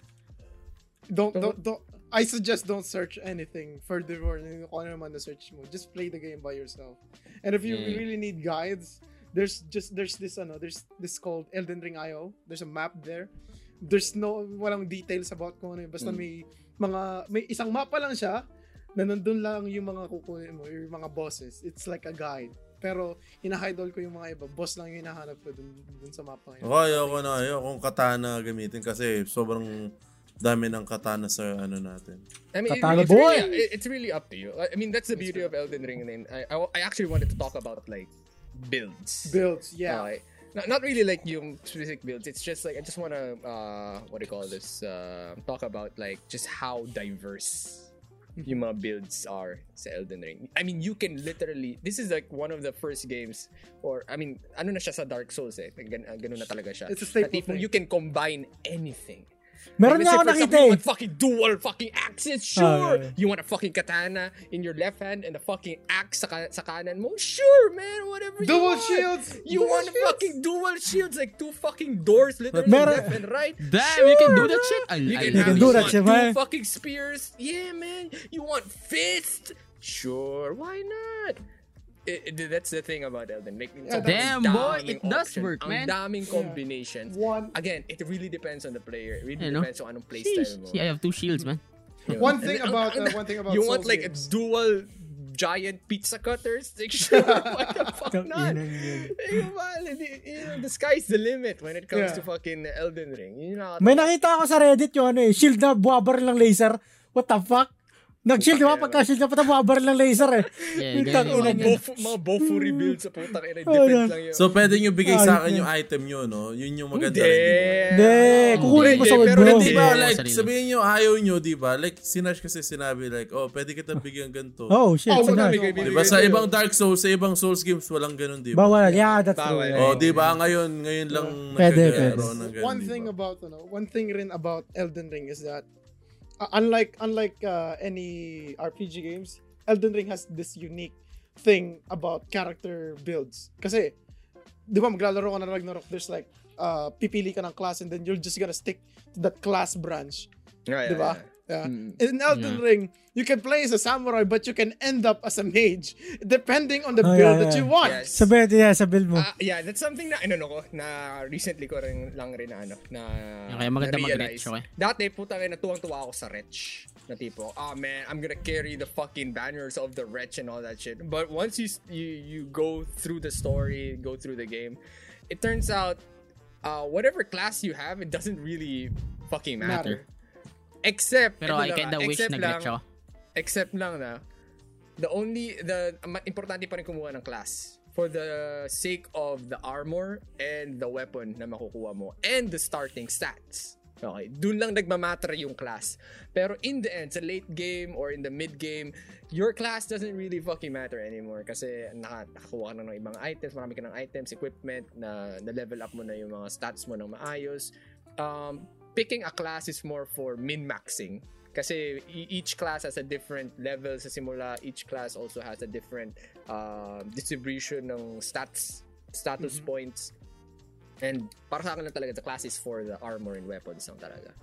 Don't, don't, don't. I suggest don't search anything further or kung ano naman na search mo. Just play the game by yourself. And if you
Yeah.
really need guides, there's just there's this ano, there's this called Elden Ring IO. There's a map there. There's no walang details about kung ano. Basta
Mm.
may mga may isang mapa lang siya na nandun lang yung mga kukunin mo, yung mga bosses. It's like a guide. Pero hina-idol ko yung mga iba. Boss lang yung hinahanap ko dun, dun sa mapa ngayon.
Ako ayoko na ayoko kung katana gamitin kasi sobrang dami ng katana sa ano natin.
I mean, it-
Katana
it's,
boy!
really, it- it's really up to you. I I mean, that's the beauty of Elden Ring. And then I, I, I actually wanted to talk about like builds.
Builds, yeah.
Okay. Not, not really like yung specific builds. It's just like I just want to uh what do you call this? Uh, talk about like just how diverse yung mga builds are sa Elden Ring. I mean, you can literally this is like one of the first games or I mean, ano na siya sa Dark Souls eh. Gan, uh, ganun na talaga siya.
It's a staple thing.
You can combine anything.
Meron
Like,
nga ako
let's say, for
nakita eh.
Fucking dual fucking axes, sure.
yeah, yeah.
You want a fucking katana in your left hand and a fucking axe sa, ka- sa kanan mo, sure, man. Whatever you
Dual
want.
shields!
You
Dual
want
shields!
fucking dual shields, like two fucking doors, literally
Meron-
left and right.
Damn, you can do that shit? I,
You
I
can,
You
have,
can
you
do that
want
shit,
two
man.
fucking spears. Yeah, man. You want fist? Sure, why not? It, it- that's the thing about Elden. Like,
Yeah,
Damn, boy, it does
option.
work,
Ang
man.
daming combinations.
One
Again, it really depends on the player. It really
Yeah, no?
depends on anong playstyle mo.
See, I have two shields, man. (laughs)
One thing
then,
about-
ang-
uh, one thing about
you want
Souls
like
games.
a dual giant pizza cutters? Like, (laughs) sure, why the (laughs) fuck not? You know, the sky's the limit when it comes
Yeah.
to fucking Elden Ring. You know,
May nakita ako sa Reddit yung ano eh, shield na buwabar ng laser. What the fuck? Nag-shield, di ba? Pagka-shield ka pa, buwabar ng laser eh.
Yeah,
yung-
mga
niya.
bofu, mga bofu rebuild sa putang ina.
Oh, yeah.
lang yun.
So pwede nyo bigay sa akin yung item nyo, no? Yun yung maganda
Hindi.
rin, di ba?
Hindi, kukunin mo
Hindi,
sa
pero
mo.
hindi
Di ba, like, sabihin nyo, ayaw nyo, di ba? Like, sinash kasi sinabi, like, oh, pwede kita bigyan ganito.
Oh, shit.
Oh, Di
ba, sa ibang Dark Souls, sa ibang Souls games, walang ganun, di ba?
Bawal. Yeah, that's true.
Oh, di ba? Ngayon, ngayon lang
pwede.
ng ganun,
one thing about ano, one thing rin about Elden Ring is that uh, unlike unlike uh, any RPG games, Elden Ring has this unique thing about character builds. Kasi, di ba maglalaro ka ng Ragnarok, there's like, uh, pipili ka ng class and then you're just gonna stick to that class branch.
Yeah, yeah,
Di ba?
yeah.
Yeah.
Mm.
In Elden
Yeah.
Ring, you can play as a samurai, but you can end up as a mage, depending on the
Oh,
build
yeah,
that
yeah.
you want.
Yes.
Sa build, yeah, sa build mo.
Ah, yeah, that's something na inano ko na recently ko rin lang rin na ano na
Yung kaya maganda mag-retch, okay?
Dati puta kaya natuwang-tuwa ako sa retch na tipo, ah man, I'm gonna carry the fucking banners of the retch and all that shit. But once you you you go through the story, go through the game, it turns out uh, whatever class you have, it doesn't really fucking matter. Except,
Pero I kinda
ah,
wish nag-retch ako.
Except lang na, the only, the, importante pa rin kumuha ng class for the sake of the armor and the weapon na makukuha mo and the starting stats. Okay, dun lang nagmamatter yung class. Pero in the end, sa late game or in the mid game, your class doesn't really fucking matter anymore kasi naka, nakakuha ka na ng ibang items, marami ka ng items, equipment, na na-level up mo na yung mga stats mo ng maayos. Um, picking a class is more for min-maxing kasi each class has a different level sa simula. Each class also has a different uh, distribution ng stats, status points. And para sa akin lang talaga, the class is for the armor and weapons lang talaga.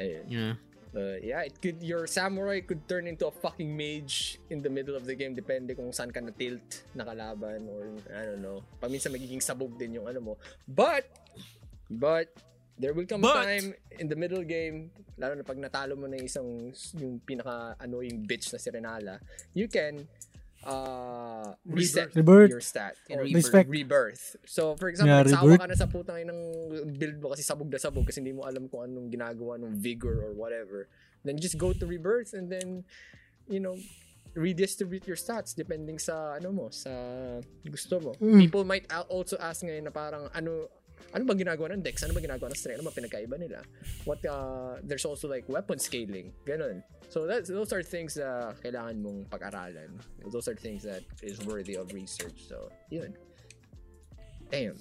Ayun.
Yeah.
Uh, yeah, it could your samurai could turn into a fucking mage in the middle of the game depende kung saan ka na tilt na kalaban or I don't know. Paminsan magiging sabog din yung ano mo. But but there will come a
But-
time in the middle game lalo na pag natalo mo na isang yung pinaka annoying bitch na si Renala, you can uh reset
Rebirth.
your stat
Can
or
rebirth.
Respect.
rebirth. So for example,
Yeah,
nagsawa
rebirth.
ka na sa putang ng build mo kasi sabog na sabog kasi hindi mo alam kung anong ginagawa ng vigor or whatever. Then just go to rebirth and then you know redistribute your stats depending sa ano mo sa gusto mo. People might al- also ask ngayon na parang ano ano ba ginagawa ng dex? Ano ba ginagawa ng strength? Ano ba pinagkaiba nila? What uh, there's also like weapon scaling. Ganun. So that's those are things na kailangan mong pag-aralan. Those are things that is worthy of research. So, yun. Damn.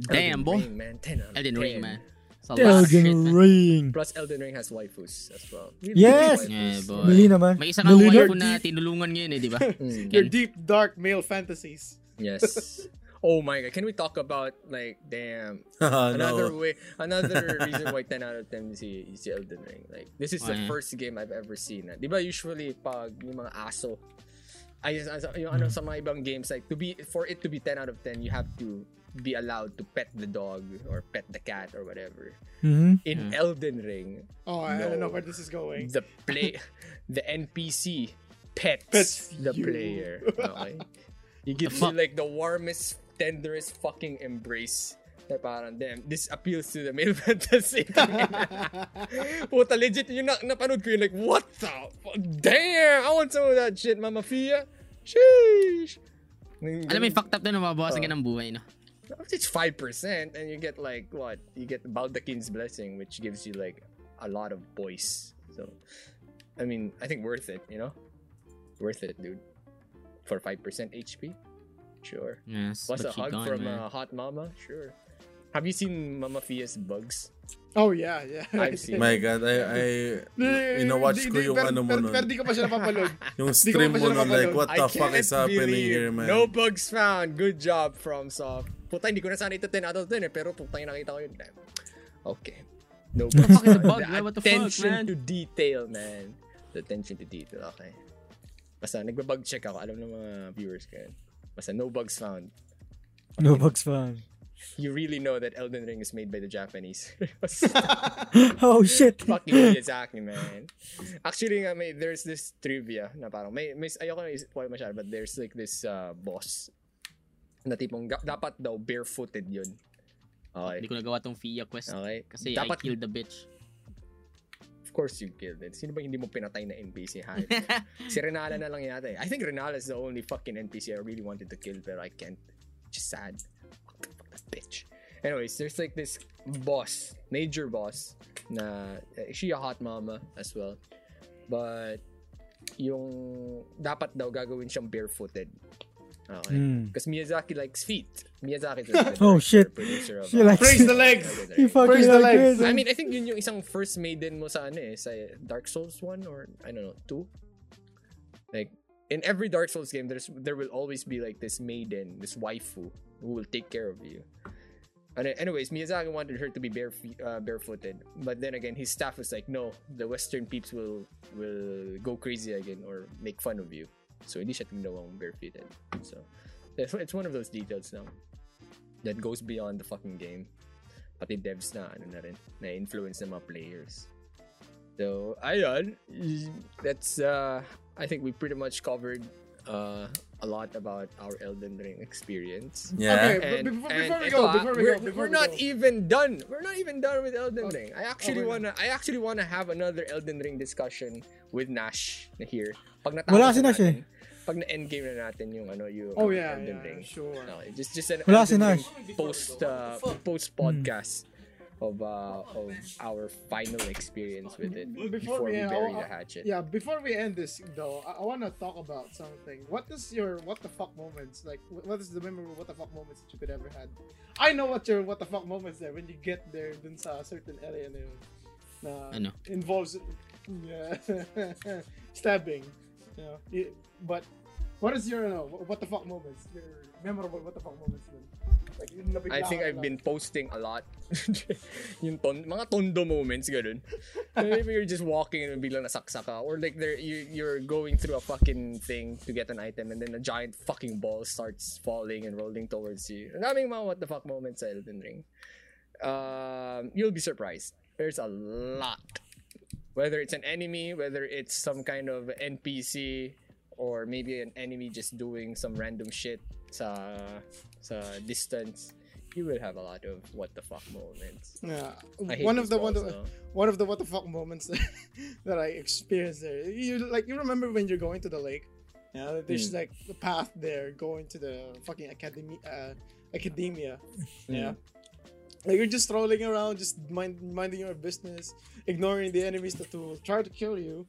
Damn, boy.
Ring, man. 10 out of
Elden Ring,
10.
man. Shit,
Elden
man.
Ring.
Plus Elden Ring has waifus as well.
Yes!
Yeah, boy.
Mali naman.
May isa kang
Mali na-
waifu na tinulungan ngayon eh, di ba? (laughs)
Your deep, dark male fantasies.
Yes. (laughs) Oh my god. Can we talk about like damn (laughs)
no.
another way another reason why 10 out of 10 is si, si Elden Ring. Like this is
Oh,
the
yeah.
first game I've ever seen. Na. 'Di ba usually pag yung mga aso ay yung ano mm. sa mga ibang games like to be for it to be 10 out of 10 you have to be allowed to pet the dog or pet the cat or whatever.
Mhm.
In mm. Elden Ring,
Oh, I, I don't know where this is going.
the play (laughs) the NPC pets,
Pets
the
you.
player. Okay. (laughs) You give
fuck?
like the warmest, tenderest fucking embrace. Na parang, damn, this appeals to the male (laughs) fantasy. (laughs) Puta, legit, yung na, napanood ko yun, like, what the fuck? Damn, I want some of that shit, Mama Fia. Sheesh.
Alam mo, yung fucked up doon, mababawasan ka ng buhay, no?
It's 5% and you get like, what? You get Baldachin's Blessing, which gives you like a lot of voice. So, I mean, I think worth it, you know? Worth it, dude. For 5% HP? Sure.
Yes,
Plus
but
a hug
gone,
from
man.
a hot mama? Sure. Have you seen Mama Fia's bugs?
Oh, yeah, yeah.
I've seen (laughs)
My God, I, I, ina-watch ko yung ano mo
pero,
nun.
pero di ko pa siya napapaload. (laughs)
Yung stream mo nun, like, what the fuck is happening here, man?
No bugs found. Good job, FromSoft. Puta, hindi ko na sana ito 10 out of 10 eh, pero puta yung nakita ko yun. Okay. No bugs found.
bug,
The?
What the fuck,
attention
man?
to detail, man. The attention to detail, okay. Basta, nagbabug check ako. Alam ng mga viewers ko yun. Basta, no bugs found.
No bugs found.
You really know that Elden Ring is made by the Japanese. (laughs)
Oh, shit.
fucking Miyazaki, man. Actually nga, may, there's this trivia na parang, may, may ayoko na spoil masyado, but there's like this uh, boss na tipong ga- dapat daw barefooted yun. Okay.
Hindi ko nagawa tong Fia quest.
Okay.
Kasi
dapat,
I killed the bitch.
Of course you killed it. Sino ba hindi mo pinatay na NPC? Ha? (laughs) si Renala na lang yata eh. I think Renala is the only fucking NPC I really wanted to kill, but I can't. Just sad. Fuck, fuck that bitch. Anyways, there's like this boss, major boss, na eh, she a hot mama as well. But yung dapat daw gagawin siyang barefooted. Okay.
Mm.
Because Miyazaki likes feet. Miyazaki is (laughs) the
Oh, shit.
producer of
She
uh,
likes
Praise the legs! (laughs)
He
Ring.
fucking
Praise the
like
legs.
I mean, I think yun yung isang first maiden mo sa ano eh, sa Dark Souls 1 or I don't know, 2. Like in every Dark Souls game there's there will always be like this maiden, this waifu who will take care of you. And anyways, Miyazaki wanted her to be bare uh, barefooted, but then again, his staff was like, "No, the Western peeps will will go crazy again or make fun of you." So hindi siya tingawang barefooted. So it's it's one of those details now that goes beyond the fucking game. Pati devs na ano na rin, na influence ng mga players. So, ayun, that's uh I think we pretty much covered uh a lot about our Elden Ring experience.
Yeah.
Okay,
And,
but before,
and
before we
ito,
go, before we
we're,
go, before
we're
we
not
go.
even done. We're not even done with Elden Ring. I actually
Okay.
wanna I actually wanna have another Elden Ring discussion with Nash here. Pag
Wala si
na
Nash eh.
Natin, Pag na endgame na natin yung ano yung
Oh yeah,
Elden
yeah,
Ring.
sure.
Okay, just just an
Wala si
Elden
Nash.
Ring post uh, post podcast of uh of our final experience with it
Before
before,
we
we bury
I'll-
the hatchet.
Yeah, before we end this though, I, I want to talk about something. What is your what the fuck moments like? What is the memorable what the fuck moments that you could ever had? I know what your what the fuck moments there when you get there dun sa certain area na yun na
Ano?
involves yeah, (laughs) stabbing. Know, but what is your ano, what the fuck moments? Your memorable what the fuck moments? Like,
I think I've
lang.
been posting a lot. (laughs) yung ton, mga tondo moments, ganun. (laughs) Maybe you're just walking and biglang nasaksak ka. Or like there, you, you're going through a fucking thing to get an item and then a giant fucking ball starts falling and rolling towards you. Daming mga what the fuck moments sa Elden Ring. Um, you'll be surprised. There's a lot. Whether it's an enemy, whether it's some kind of NPC, or maybe an enemy just doing some random shit sa sa distance, you will have a lot of what the fuck moments.
Yeah, one of the one,
also.
one of the what the fuck moments (laughs) that, I experienced there. You like you remember when you're going to the lake? Yeah, there's
Hmm.
like the path there going to the fucking academy, uh, academia.
Hmm.
Yeah, like you're just strolling around, just mind, minding your business, ignoring the enemies that will try to kill you.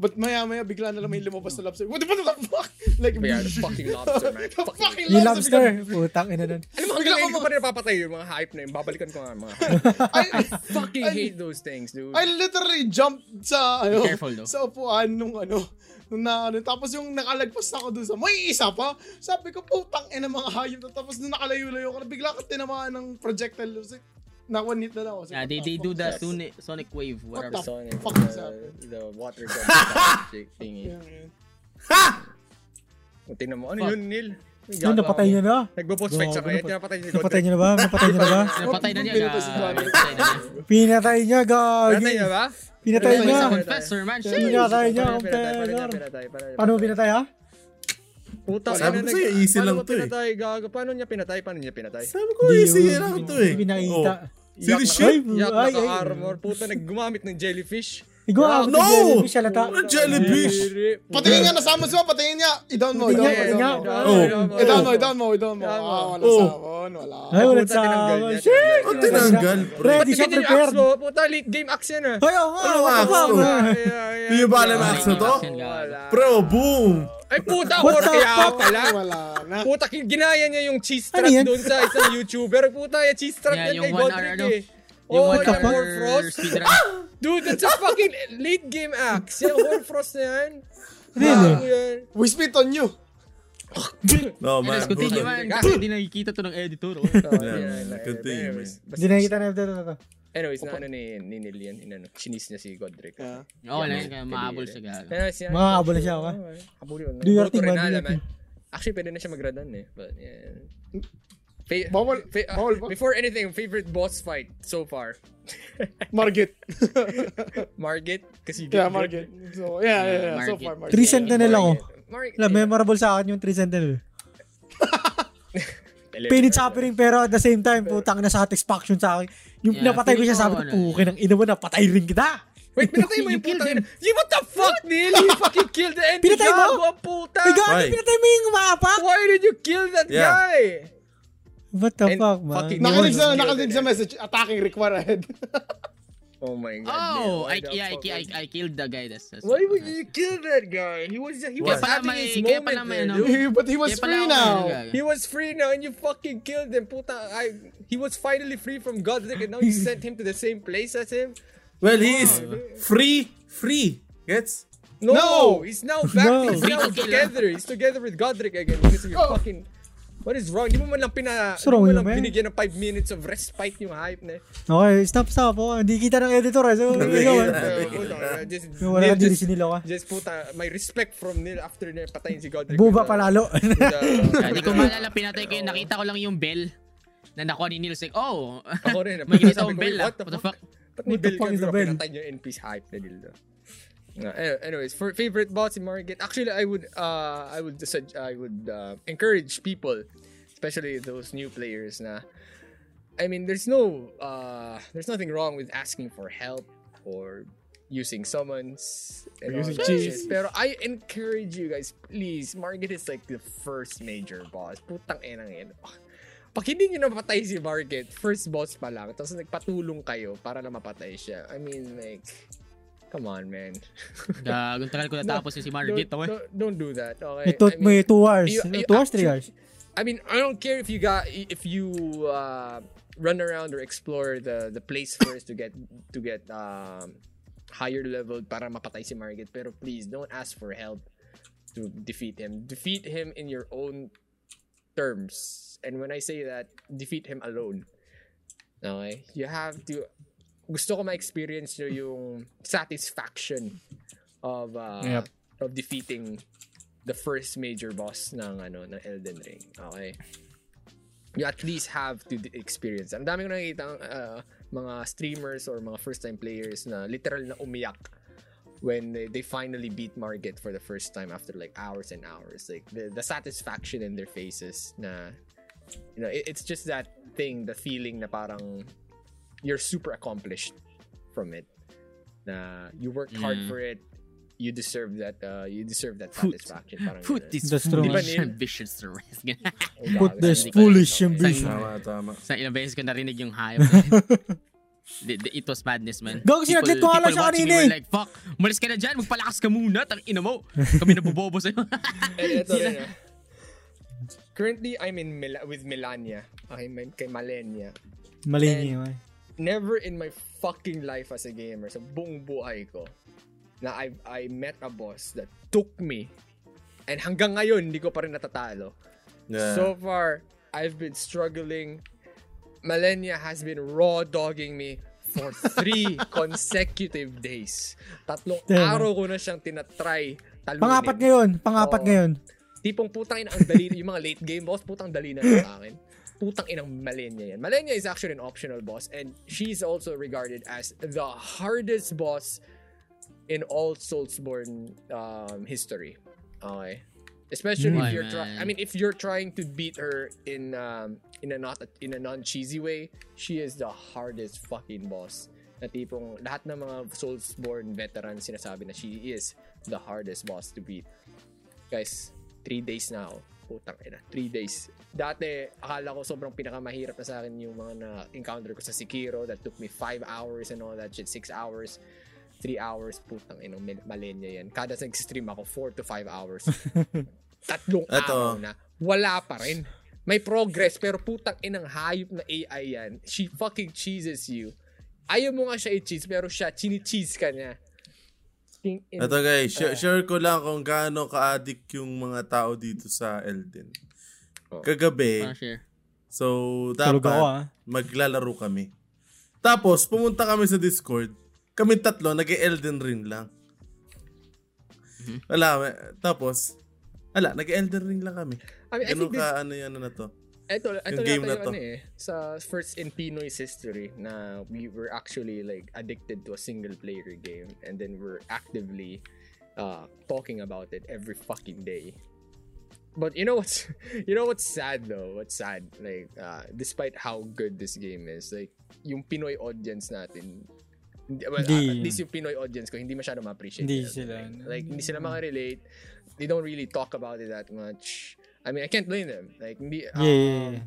But maya maya bigla na lang may lumabas na lobster. What the, what the fuck? Like
Yeah, the fucking (laughs) lobster, man.
the
Fucking-
fucking
Yung
lobster.
lobster. Putang ina nun.
Alam mo, hanggang ngayon ko pa rin napapatay yung mga hype na yun. Babalikan ko nga mga hype. (laughs)
I,
I fucking
I-
hate those things, dude.
I literally jumped sa ano,
careful, though.
sa upuan nung ano, na ano, tapos yung nakalagpas ako dun sa may isa pa. Sabi ko, putang ina mga hayop na tapos nung nakalayo-layo ko, bigla ka tinamaan ng projectile. Like, Nakunit na lang ako.
Yeah, they,
"What
they
the
do the
is this?"
sonic, sonic wave,
What
whatever.
the
Sonic,
fuck is
the,
happening?
the water (laughs) gun thingy. O, Tingnan mo, ano
Fuck.
yun, Neil?
Yun, napatay niya na.
Nagbo-boss fight sa kaya,
napatay-
tinapatay niya
Napatay niya na ba? Napatay niya na ba? (laughs)
Napatay na niya,
Pinatay
niya.
Niya,
Pinatay
gagi.
niya ba?
Pinatay niya.
confessor, man.
Pinatay niya,
Paano pinatay? Paano pinatay?
Ha?
Puta,
Sabi
ina,
ko sa'yo, easy
paano
lang to eh.
pinatay, gago? Paano niya pinatay? Paano niya pinatay?
Sabi ko, easy lang to eh.
Pinakita.
Oh. Serious
Yak na- Yak
Ay, ay.
naka-armor. Puta, naggumamit ng jellyfish.
Ikaw, ah,
No!
jellyfish, halata.
Ano jellyfish?
Patingin nga, nasama siya, patingin niya. I-down mo,
Patingin
i-down mo, i-down mo.
Oh.
I-down mo, i-down mo, i-down. Ah, wala
Oh.
sabon, wala.
Ay, wala
Puta,
sa...
tinanggal niya,
Shit!
Ang tinanggal, pre.
Ready siya prepared.
Puta, late game axe yan ah.
Ay, oo nga.
Ano axe to? Yung ba alam axe na to? Bro, boom!
Ay puta,
What
or
the
kaya pala.
Wala na.
Puta, ginaya niya yung cheese
Ano
trap doon sa isang YouTuber. Puta, yung cheese trap
Yeah,
yan kay Godric eh.
Yung
Oh,
one
yung Horfrost.
speedrun.
Dude, that's a fucking late game axe. Yung Horfrost na yan.
Really?
Yan.
We spit on you.
No, man.
Anyways, continue man. Kasi hindi nakikita to ng editor. oh. (laughs)
Oh,
Yeah,
yeah, yeah,
continue,
Hindi nakikita na ito, ito, ito.
Anyways, na ano ni, ni Neil yan. Inano, chinis niya si Godric.
Yeah.
Oo, lang kaya mahabol siya.
Makakabol na siya, okay?
Habol yun.
Do your thing, man.
Actually, pwede na siya magradan eh. But, yeah. Fa-
Bawal-
fa- uh,
bawal ba?
Before anything, favorite boss fight so far? (laughs)
Margit. (laughs)
Margit? Kasi
yeah, Margit. So, yeah, yeah, yeah. So
Margit.
far, Margit.
Three sentinel ako.
Margit.
Wala, memorable sa akin yung three sentinel. (laughs) Pain it's happening pero at the same time, putang na satisfaction sa akin. Yung
Yeah,
napatay ko siya, sabi
ko,
pukin ang ina mo, napatay rin kita.
Wait, pinatay mo yung ina. You, what the fuck, Neil? You fucking killed the enemy.
Pinatay mo?
Gago puta.
Ay,
Why?
pinatay mo yung maapak?
Why did you kill that
Yeah.
guy?
What the
And
fuck, man?
fucking-
Nakalig sa,
Yun.
nakalig sa message, attacking require ahead. (laughs)
Oh my god.
Oh,
Neil, why
I, yeah, I,
fuck
I, I killed the guy. That's, that's
Why would you kill that guy? He was he was
pala
having
may-
his moment
may
there,
ano.
dude.
But he was
Kaya
free now.
ano.
He was free now and you fucking killed him. Puta, I he was finally free from Godric and now you (laughs) sent him to the same place as him?
Well, he is free, free. Gets?
No,
No.
he's now back.
No.
He's now
Free to kill,
together. He's together with Godric again because of your
Oh.
fucking What is wrong? Di mo man lang pina...
What's
di
wrong
mo lang
man?
binigyan ng 5 minutes of respite yung hype na.
Okay, stop, stop. Oh. Hindi kita ng editor eh. So, ikaw eh.
Just,
Wala
Neil,
ka din
just,
sinilo ka.
just puta, may respect from Neil after na patayin si Godric.
Buba palalo.
Hindi ko maalala, pinatay ko yun. Nakita ko lang yung bell na nakuha ni Nils. Like, oh,
Ako rin. (laughs)
may ginita
sabi
akong
ko,
bell ah.
What the fuck? Ba't
the
bell
fuck
ka
is the
bro?
bell?
Pinatay niyo yung NPC hype na dildo. Uh, anyways, for favorite boss in Market, actually I would uh I would sug- I would uh, encourage people, especially those new players na I mean there's no uh there's nothing wrong with asking for help or using summons and
Using cheese.
Pero I encourage you guys, please, Market is like the first major boss. Putang ina yan. Pag hindi nyo napatay si Market, first boss pa lang, tapos nagpatulong kayo para na mapatay siya. I mean, like, come on, man. (laughs)
Gagong tagal ko natapos yung si Margit.
Don't, don't, don't do that, okay?
It took
I mean,
me 2 hours.
you- you
2 hours, 3 hours.
I mean, I don't care if you got if you uh, run around or explore the the place first to get to get um, higher level para mapatay si Margit. Pero please don't ask for help to defeat him. Defeat him in your own terms. And when I say that, defeat him alone. Okay? You have to gusto ko ma-experience nyo yung satisfaction of uh,
Yep.
of defeating the first major boss ng ano ng Elden Ring. Okay? You at least have to experience. Ang dami ko nakikita uh, mga streamers or mga first time players na literal na umiyak when they, they finally beat Margit for the first time after like hours and hours. Like the, the satisfaction in their faces na you know, it, it's just that thing, the feeling na parang you're super accomplished from it. Na you worked hard
Mm.
for it. You deserve that uh, you deserve that
Put-
satisfaction. Parang
Put this
true.
foolish ambitions to rest.
Put this foolish
okay.
ambition.
Tama, tama.
Sa ilang beses ko narinig yung hype. The- the- It was madness, man.
Gago, sinaglit ko nga lang siya kanina eh.
like, fuck, umalis ka na dyan, magpalakas ka muna, tang ina mo. Kami nabubobo sa'yo. (laughs)
Eh, ito rin, ah. Currently, I'm in Mila- with Melania. Okay, kay Malenia.
Niya. eh.
Never in my fucking life as a gamer, sa buong buhay ko, na I I met a boss that took me and hanggang ngayon hindi ko pa rin natatalo.
Yeah.
So far, I've been struggling. Malenia has been raw dogging me for three (laughs) consecutive days. Tatlong
Damn.
araw ko na siyang tinatry talunin.
Pangapat ngayon. Pangapat
Oo.
ngayon.
Tipong putang ina ang dali, yung mga late game boss, putang dali na sa akin. Putang inang Malenia yan. Malenia is actually an optional boss and she's also regarded as the hardest boss in all Soulsborne um, history. Okay. Especially if
Mm.
you're trying, I mean, if you're trying to beat her in um, in a not in a non cheesy way, she is the hardest fucking boss. Na tipong lahat ng mga Soulsborne veterans sinasabi na she is the hardest boss to beat. Guys, three days na ako. Putang ina, three days. Dati, akala ko sobrang pinakamahirap na sa akin yung mga na-encounter ko sa Sekiro that took me five hours and all that shit, six hours, three hours, putang ina, mal- malenya yan. Kada nag-stream ako, four to five hours. (laughs) Tatlong
Eto.
araw na. Wala pa rin. May progress, pero putang inang hayop na AI yan. She fucking cheeses you. Ayaw mo nga siya i-cheese, pero siya, chini-cheese ka niya. King in-
Ito guys, share,
Oh.
share ko lang kung gaano ka-addict yung mga tao dito sa Elden.
Oh.
Kagabi,
share.
so dapat
ako ah.
maglalaro kami. Tapos, pumunta kami sa Discord. Kami tatlo, nag-Elden Ring lang. Wala, eh, tapos, wala, nag-Elden Ring lang kami.
I mean, I
Ganun ka, ano yan, ano na to.
Ito, ito
Yung game na to.
ano eh, sa first in Pinoy's history na we were actually like addicted to a single player game and then we're actively uh, talking about it every fucking day. But you know what's (laughs) you know what's sad though? What's sad? Like uh, despite how good this game is, like yung Pinoy audience natin hindi, well,
Hindi.
uh, at least yung Pinoy audience ko hindi masyado ma-appreciate.
Hindi
it.
sila.
Like hindi sila makarelate. They don't really talk about it that much. I mean, I can't blame them. Like hindi
Yeah, yeah,
um,
yeah.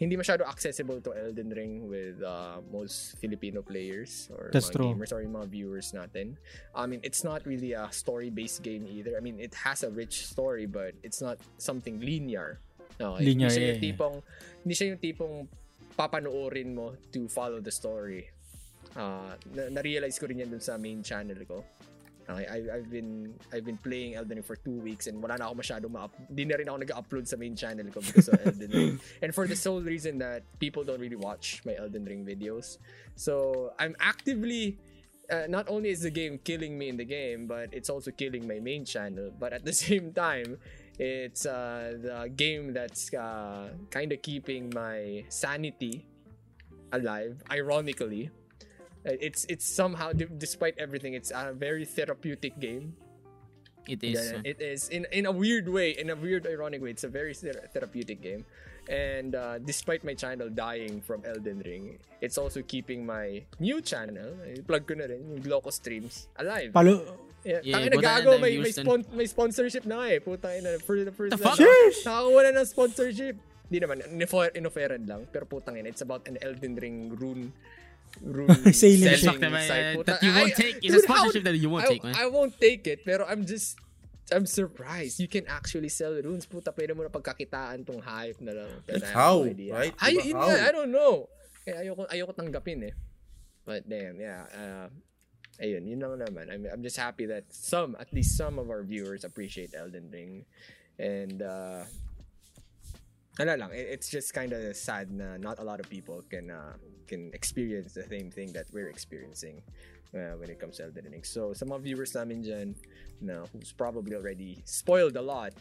hindi masyado accessible to Elden Ring with uh, most Filipino players or
That's
mga
true.
gamers or yung mga viewers natin. I mean, it's not really a story-based game either. I mean, it has a rich story but it's not something linear. Okay?
Linear,
hindi siya yung tipong hindi siya yung tipong papanoorin mo to follow the story. Uh, na- na-realize ko rin yan dun sa main channel ko. Okay, I, I've been I've been playing Elden Ring for two weeks and wala na ako masyado ma Di na rin ako nag-upload sa main channel ko because of Elden Ring. (laughs) And for the sole reason that people don't really watch my Elden Ring videos. So, I'm actively uh, not only is the game killing me in the game, but it's also killing my main channel. But at the (laughs) same time, it's uh, the game that's uh, kind of keeping my sanity alive. Ironically, it's it's somehow, d- despite everything, it's a very therapeutic game.
It is.
Yeah, it is in in a weird way, in a weird ironic way. It's a very ther- therapeutic game, and uh, despite my channel dying from Elden Ring, it's also keeping my new channel, eh, plug ko na rin, yung Gloco streams, alive.
Palo,
Yeah,
Yeah,
tangina,
buta na
gago, may, may, spon- may sponsorship na eh. Puta ina, for the first
The fuck?
Sheesh!
Nakakuha na ng sponsorship. Di naman, inoffer, inofferan lang. Pero putang ina, it's about an Elden Ring rune (laughs)
Sailing ship.
That you won't
I-
take. It's
dude,
a sponsorship
how-
that you won't
I,
take, man.
I won't take it, pero I'm just I'm surprised. You can actually sell runes. Puta, pwede mo na pagkakitaan tong hype na lang.
Like how,
no idea.
right?
Ay,
Diba how?
I don't know. Kaya ayoko, ayoko tanggapin eh. But damn, yeah. Uh, ayun, yun lang naman. I'm, I'm just happy that some, at least some of our viewers appreciate Elden Ring. And, uh, ano lang, it- it's just kind of sad na not a lot of people can uh, can experience the same thing that we're experiencing uh, when it comes to Elden Ring. So, sa mga viewers namin dyan, na who's probably already spoiled a lot,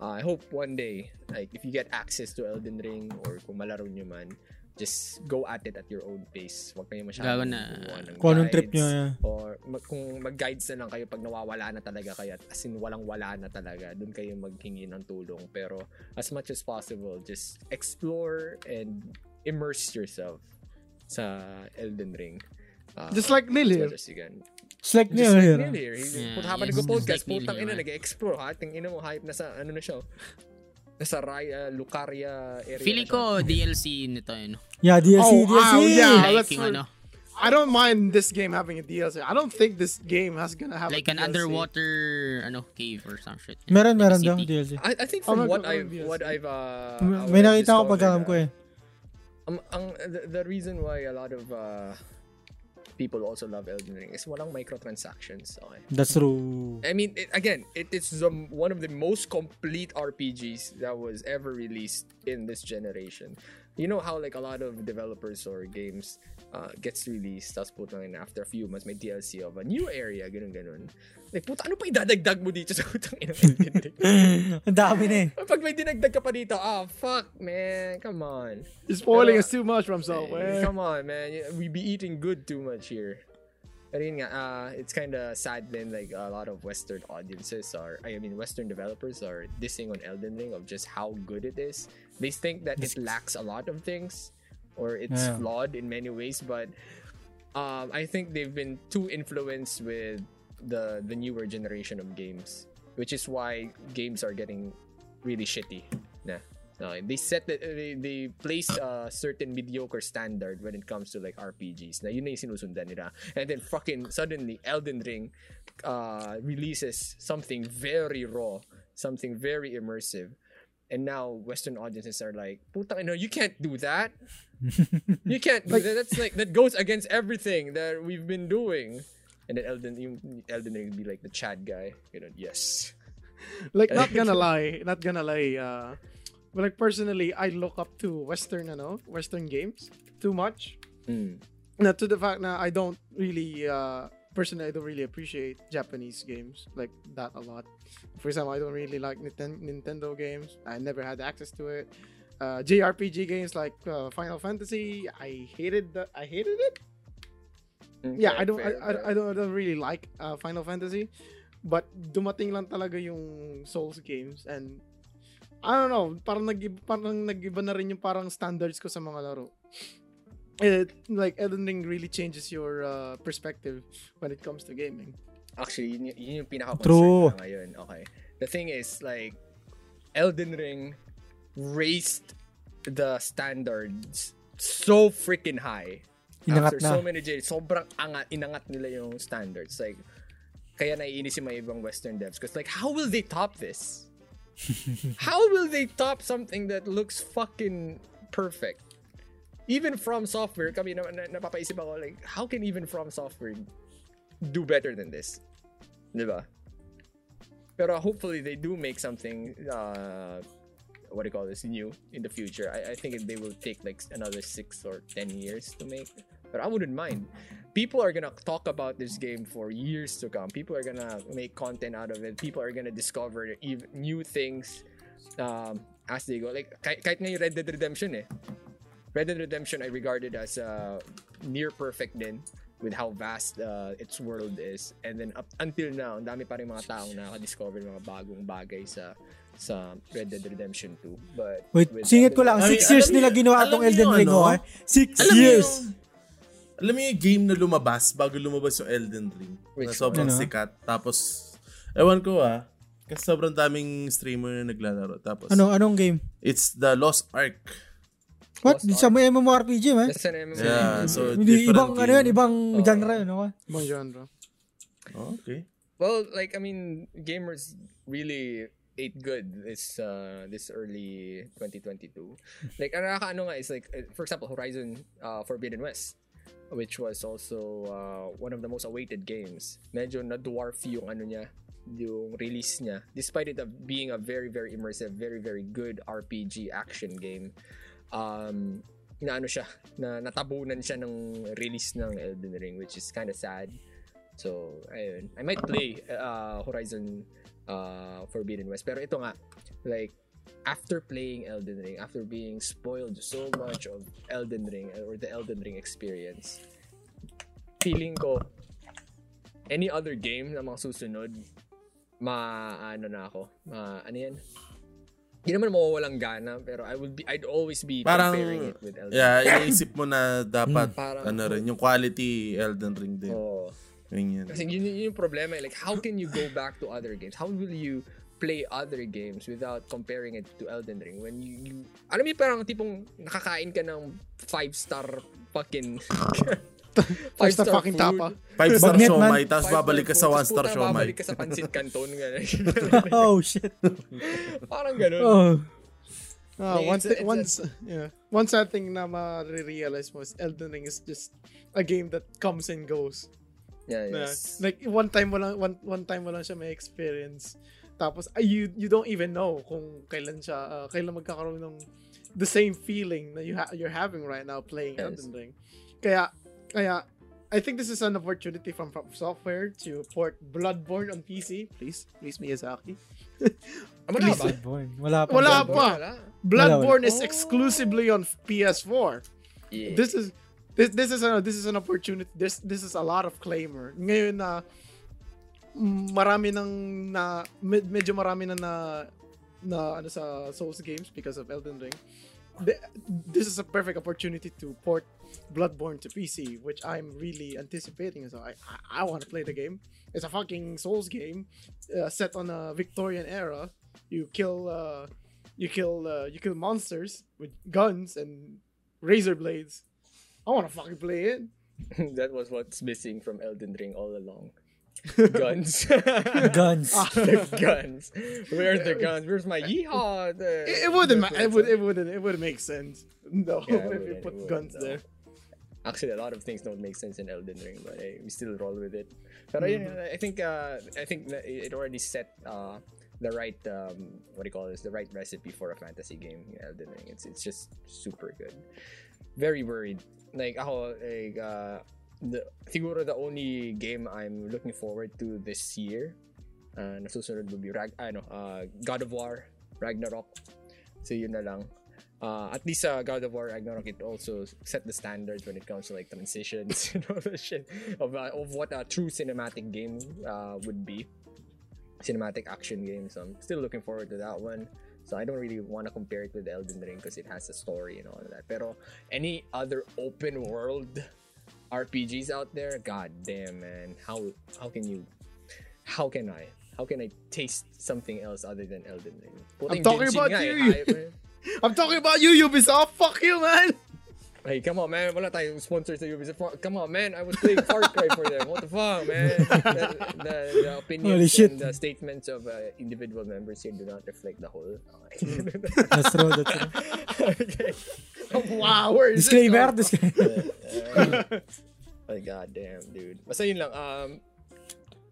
uh, I hope one day, like, if you get access to Elden Ring or kung malaro nyo man, just go at it at your own pace. Huwag kayo masyadong
na.
gumawa ng
Kung anong trip
guides.
nyo, yeah.
Or mag, kung mag-guides na lang kayo pag nawawala na talaga kayo, at as in walang-wala na talaga, doon kayo maghingi ng tulong. Pero as much as possible, just explore and immerse yourself sa Elden Ring. Uh,
Just like Lil
as
here.
much as you can.
It's like
Just like
here.
Neil here. He,
Yeah,
habang
yes,
nag-podcast,
just like
putang ina, nag-explore. Ha? Ting ina mo, hype na sa, ano na siya. Nasa Raya, Lucaria area
Feeling ko DLC nito yun.
Yeah, DLC,
Oh,
DLC.
wow, yeah.
Like yung ano,
I don't mind this game having a DLC. I don't think this game has gonna have
like
a
an
DLC.
underwater ano cave or some shit.
Meron, meron daw. DLC.
I, I think
Oh,
from
mag-
what
oh,
I've what I've uh
May nakita ko pag ko eh.
Um, ang the, the reason why a lot of uh, people also love Elden Ring is walang microtransactions. Okay.
That's true.
I mean, it, again, it is the, one of the most complete RPGs that was ever released in this generation. You know how like a lot of developers or games uh, gets released, tapos putang ina, after a few months may DLC of a new area, ganun ganun. Like puta, ano pa idadagdag mo dito (laughs) sa putang ina (laughs)
Ang dami na eh.
Pag may dinagdag ka pa dito, ah, fuck, man, come on.
You're spoiling us too much from
Hey,
somewhere.
come on, man. We be eating good too much here. Pero yun nga, uh, it's kind of sad then like a lot of Western audiences are, I mean, Western developers are dissing on Elden Ring of just how good it is. They think that it lacks a lot of things or it's
Yeah.
flawed in many ways, but um, I think they've been too influenced with the the newer generation of games, which is why games are getting really shitty. Nah. Uh, they set the, they, they placed a certain mediocre standard when it comes to like RPGs. Na yun na yung sinusundan nila. And then fucking suddenly Elden Ring uh, releases something very raw, something very immersive. And now Western audiences are like, putang ina, you can't do that. (laughs) you can't do that. That's like that goes against everything that we've been doing. And then Elden Elden Ring would be like the Chad guy. You know, yes.
like not (laughs) gonna lie, not gonna lie. Uh, but like personally, I look up to Western, you know, Western games too much.
Mm.
Na to the fact that I don't really, uh, personally, I don't really appreciate Japanese games like that a lot. For example, I don't really like Ninten- Nintendo games. I never had access to it. Uh, JRPG games like uh, Final Fantasy, I hated the, I hated it. yeah, I don't, I, I, I don't, I don't really like uh, Final Fantasy, but dumating lang talaga yung Souls games and I don't know, parang nag parang nag-iba na rin yung parang standards ko sa mga laro. It, like Elden Ring really changes your uh, perspective when it comes to gaming.
Actually, yun, yun yung pinaka-concern ngayon. Okay. The thing is, like, Elden Ring raised the standards so freaking high.
Inangat
After
na.
so many days, sobrang angat, inangat nila yung standards. Like, kaya naiinis yung mga ibang Western devs. Because, like, how will they top this? (laughs) how will they top something that looks fucking perfect? Even from software, kami na, na, napapaisip ako, like, how can even from software do better than this? Diba? Pero hopefully they do make something uh what do you call this new in the future. I, I think they will take like another six or ten years to make. But I wouldn't mind. People are gonna talk about this game for years to come. People are gonna make content out of it. People are gonna discover new things um, as they go. Like kahit, kahit nga yung Red Dead Redemption eh. Red Dead Redemption I regarded as uh, near perfect din with how vast uh, its world is. And then up until now, ang dami pa rin mga taong nakaka-discover ng mga bagong bagay sa sa Red Dead Redemption 2. But
Wait, singit ko lang.
Ay,
Six years
alam
nila ginawa itong Elden Ring,
ano?
oh. ah. Six
Alam mo
years.
yung, alam mo yung game na lumabas bago lumabas yung Elden Ring.
Which
na sobrang
one? Ano?
sikat. Tapos, ewan ko ah. Kasi sobrang daming streamer na naglalaro. Tapos,
Ano, anong game?
it's the Lost Ark.
What?
Lost
Sa may MMORPG, man?
That's an MMO.
Yeah, so
Hindi,
different
ibang, ano
game.
yun, ibang
Oh.
genre yun, okay?
Ibang genre.
Oh, okay.
Well, like I mean, gamers really ate good this uh this early 2022. like ang nakakaano nga is like uh, for example Horizon uh, Forbidden West which was also uh, one of the most awaited games. Medyo na dwarf yung ano niya yung release niya despite it of being a very very immersive very very good RPG action game um na ano siya na natabunan siya ng release ng Elden Ring which is kind of sad So, ayun. I might play uh, Horizon uh, Forbidden West. Pero ito nga, like, after playing Elden Ring, after being spoiled so much of Elden Ring or the Elden Ring experience, feeling ko, any other game na mga susunod, ma, ano na ako, ma, ano yan? Hindi naman mawawalang gana, pero I would be, I'd always be
Parang,
comparing it with Elden
yeah, iniisip mo na (laughs) dapat,
Parang-
ano rin, yung quality Elden Ring din.
Ring. Oo.
Yun yun.
Kasi yun, yun yung problema. eh. Like, how can you go back to other games? How will you play other games without comparing it to Elden Ring? When you, you alam mo parang tipong nakakain ka ng five-star fucking... (laughs) (laughs)
Five-star fucking tapa.
Five star
Bagnet, man.
siomay, tapos babalik ka sa one star siomay.
Babalik ka sa pancit canton. (laughs)
Oh, shit.
parang ganun.
Oh.
Like,
one
it's it's
once, yeah. One sad thing na ma-realize mo is Elden Ring is just a game that comes and goes.
Yeah,
Na,
yes.
like one time mo lang one, one time mo lang siya may experience. Tapos ay, you you don't even know kung kailan siya uh, kailan magkakaroon ng the same feeling na you ha- you're having right now playing
Yes.
Elden Ring. Kaya kaya I think this is an opportunity from, from software to port Bloodborne on PC. Please, please Miyazaki. (laughs)
Wala ba?
Bloodborne. Wala pa.
Wala
Bloodborne.
pa.
Wala.
Bloodborne
wala.
is
Oh.
exclusively on PS4.
Yeah.
This is this this is a this is an opportunity. This this is a lot of claimer. Ngayon na mm, marami nang na med- medyo marami na na na ano sa Souls games because of Elden Ring. This is a perfect opportunity to port Bloodborne to PC, which I'm really anticipating. So I I, I want to play the game. It's a fucking Souls game uh, set on a Victorian era. You kill uh, you kill uh, you kill monsters with guns and razor blades. I want to fucking play it. (laughs)
that was what's missing from Elden Ring all along. Guns. (laughs)
Guns.
the guns. Where are the guns? Where's my yeehaw? The-
It, it wouldn't. Ma- it would. It wouldn't. It wouldn't make sense. No,
Yeah,
if you put guns
no.
there.
Actually, a lot of things don't make sense in Elden Ring, but eh, we still roll with it. But yun, I think uh, I think that it already set uh, the right um, what do you call this? The right recipe for a fantasy game. in Elden Ring. It's it's just super good. Very worried. Like ako, like uh, the siguro the only game I'm looking forward to this year. Uh, nasusunod will be Rag, ano, uh, God of War, Ragnarok. So yun na lang. uh, at least uh, God of War Ragnarok it also set the standards when it comes to like transitions (laughs) and all the shit of, uh, of what a true cinematic game uh, would be cinematic action game so I'm still looking forward to that one so I don't really want to compare it with Elden Ring because it has a story and all of that pero any other open world RPGs out there god damn man how how can you how can I how can I taste something else other than Elden Ring
I'm talking about you.
eh. (laughs)
I'm talking about you, Ubisoft. Fuck you, man.
Hey, come on, man. Wala tayong sponsor sa Ubisoft. Come on, man. I was playing Far Cry for them. What the fuck, man? (laughs) The, the, the opinions
Holy shit.
and the statements of uh, individual members here do not reflect the whole.
That's true, that's true. (laughs)
okay.
Wow, where is
Disclaimer,
this?
disclaimer.
Uh, oh, god damn, dude. Basta yun lang. Um,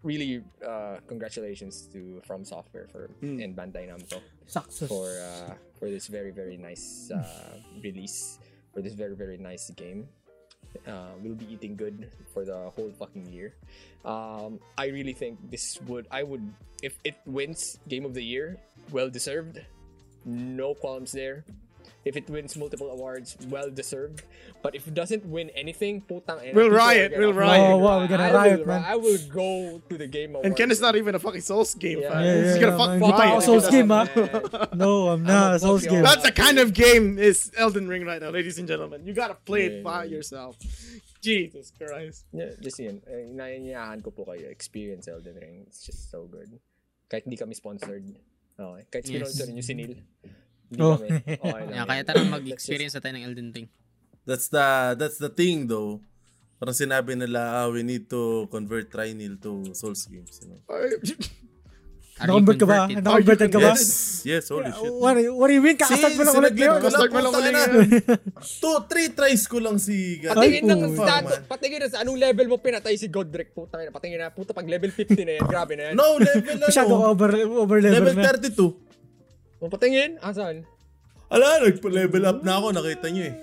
really uh, congratulations to From Software for and Bandai Namco
Success.
for uh, for this very very nice uh, release for this very very nice game. Uh, we'll be eating good for the whole fucking year. Um, I really think this would I would if it wins Game of the Year, well deserved. No qualms there. If it wins multiple awards, well deserved. But if it doesn't win anything, putang ina,
We'll riot,
gonna
we'll riot.
Oh, wow, we're gonna
I
riot,
will,
man.
I will go to the game awards.
And Ken is not even a fucking Souls game
Yeah.
fan.
Yeah,
He's
yeah,
gonna
yeah,
fuck
man.
riot
Hindi pa ako
if he
Souls game, ha?
Man. (laughs)
No, I'm
I'm
not.
a
Souls
Pokemon.
game.
That's the kind of game is Elden Ring right now, ladies and gentlemen. You gotta play it by
yeah.
yourself. Jesus Christ.
Yeah, just yun. Eh, Inaanyayahan ko po kayo. Experience Elden Ring. It's just so good. Kahit hindi kami sponsored. Okay. Kahit
Yes.
sponsor nyo si Neil. Hindi
Oh.
kami. Okay lang.
Yeah, kaya
Let's
mag-experience na tayo ng Elden Ring.
That's the that's the thing though. Parang sinabi nila, ah, we need to convert Trinil to Souls games, you know.
Are you
Na-convert ka ba?
converted?
Na-converted ka ba?
Yes, yes, holy shit.
What, what do you mean? Kakastart mo lang ulit yun?
ko lang,
Start mo lang ulit
na.
yun.
Two, three tries ko lang si God.
Patingin ng status, patingin na sa anong level mo pinatay si Godric. Puta na, patingin na, puta pag level 50 na yan, grabe na yan.
No, level
Masyado ka
ano?
over, over level
Level
na.
32.
Kung patingin, asan?
Ala, nagpa-level up na ako, nakita nyo eh.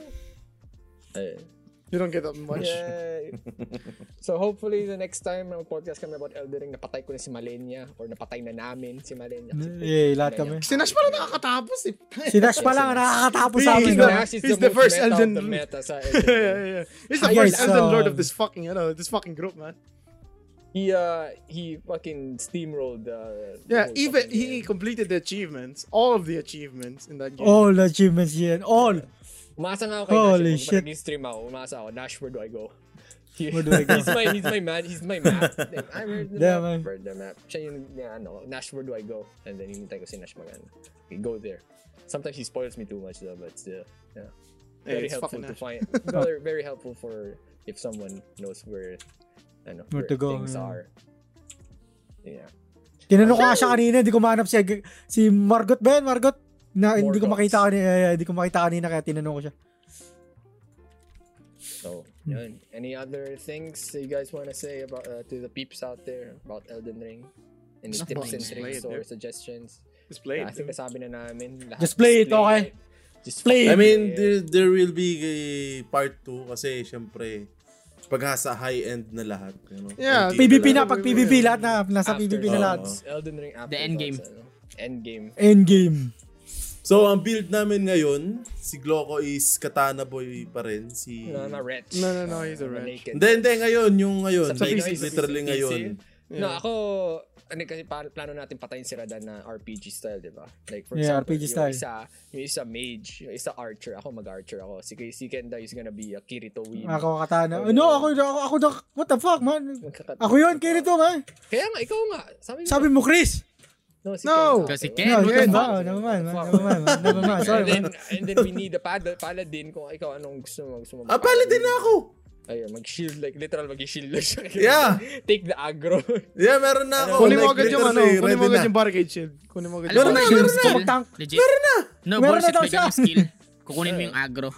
Ayun.
You don't get that much.
Yay. (laughs) so hopefully the next time na podcast kami about Elden Ring, napatay ko na si Malenia or napatay na namin si Malenia. Kasi
Eh, lahat kami.
Si Nash pala nakakatapos eh.
Si Nash pa lang ang nakakatapos sa amin.
He's
no?
the-
Nash is the,
first Elden-
of the meta sa (laughs) Elden Ring.
yeah, yeah. He's the first Elden Lord
um,
of this fucking, you know, this fucking group, man.
He uh he fucking steamrolled uh,
Yeah, even he
game.
completed the achievements, all of the achievements in that game.
All the achievements yan. All.
Umasa nga ako kay
Holy
Nash.
shit.
Shit. stream ako, umasa ako, Nash, where do I go? (laughs)
Where do I go?
he's my he's my man, he's my map. (laughs) Like, I read the
Yeah,
map,
man.
read the map. Siya yung, yeah, ano, Nash, where do I go? And then hinintay ko si Nash magano. Okay, go there. Sometimes he spoils me too much though, but still, yeah. Very
it's
helpful to find. (laughs) very, very helpful for if someone knows where, ano,
Where to go,
things
yeah.
are. Yeah.
Tinanong ko nga siya kanina, hindi ko mahanap siya. Si Margot ba yan? Margot? Na, hindi ko
Morgoth.
makita kanina, eh, hindi ko makita kanina kaya tinanong ko siya.
So, yun. Any other things you guys want to say about uh, to the peeps out there about Elden Ring? Any
Just
tips and tricks
it,
or suggestions?
Just play
I
it.
think
dude.
nasabi na namin. Lahat.
Just play it,
Just
okay?
Just
Play
fucking
I mean, there,
it.
there will be a part 2 kasi syempre paghasa high-end na lahat. You know?
Yeah,
PvP na, pag PvP lahat na, nasa
After
PvP na lahat.
Elden Ring after
The endgame.
ano? Endgame.
Endgame.
So, ang build namin ngayon, si Gloco is Katana Boy pa rin. Si...
No, not wretch.
No, no, no, he's a wretch.
Hindi, hindi, ngayon, yung ngayon.
Sa
like,
PC,
literally
PC.
ngayon.
No, ako, ano kasi pa- plano natin patayin si Radan na RPG style, di ba? Like, for
Yeah,
example,
RPG
yung
style.
isa, yung isa mage, yung isa archer. Ako mag-archer ako. Si, si Kenda is gonna be a Kirito Weeb.
Ako katana. No, ako, ako, ako, ako, what the fuck, man? Ako yun, Kirito, man.
Kaya nga, ikaw nga. Sabi,
Sabi mo, Chris.
no, si
No.
Ken
Kasi. Ken,
No,
fuck?
ba? Never mind, man. Never mind, man. Never mind. Sorry,
and then, and then we need a pad, paladin kung ikaw anong gusto mo. Gusto mo
Ah, pala din ako!
Ayun, mag-shield, like literal mag-shield lang siya. (laughs)
Yeah.
Take the aggro.
Yeah, meron na ako.
Kunin mo
Like,
agad yung ano, kunin mo agad
na.
yung barricade shield. Kunin mo agad yung
na,
barricade
meron na.
Kumaktank.
Legit. Meron na. No,
Meron na daw siya.
skill. Kukunin mo yung aggro.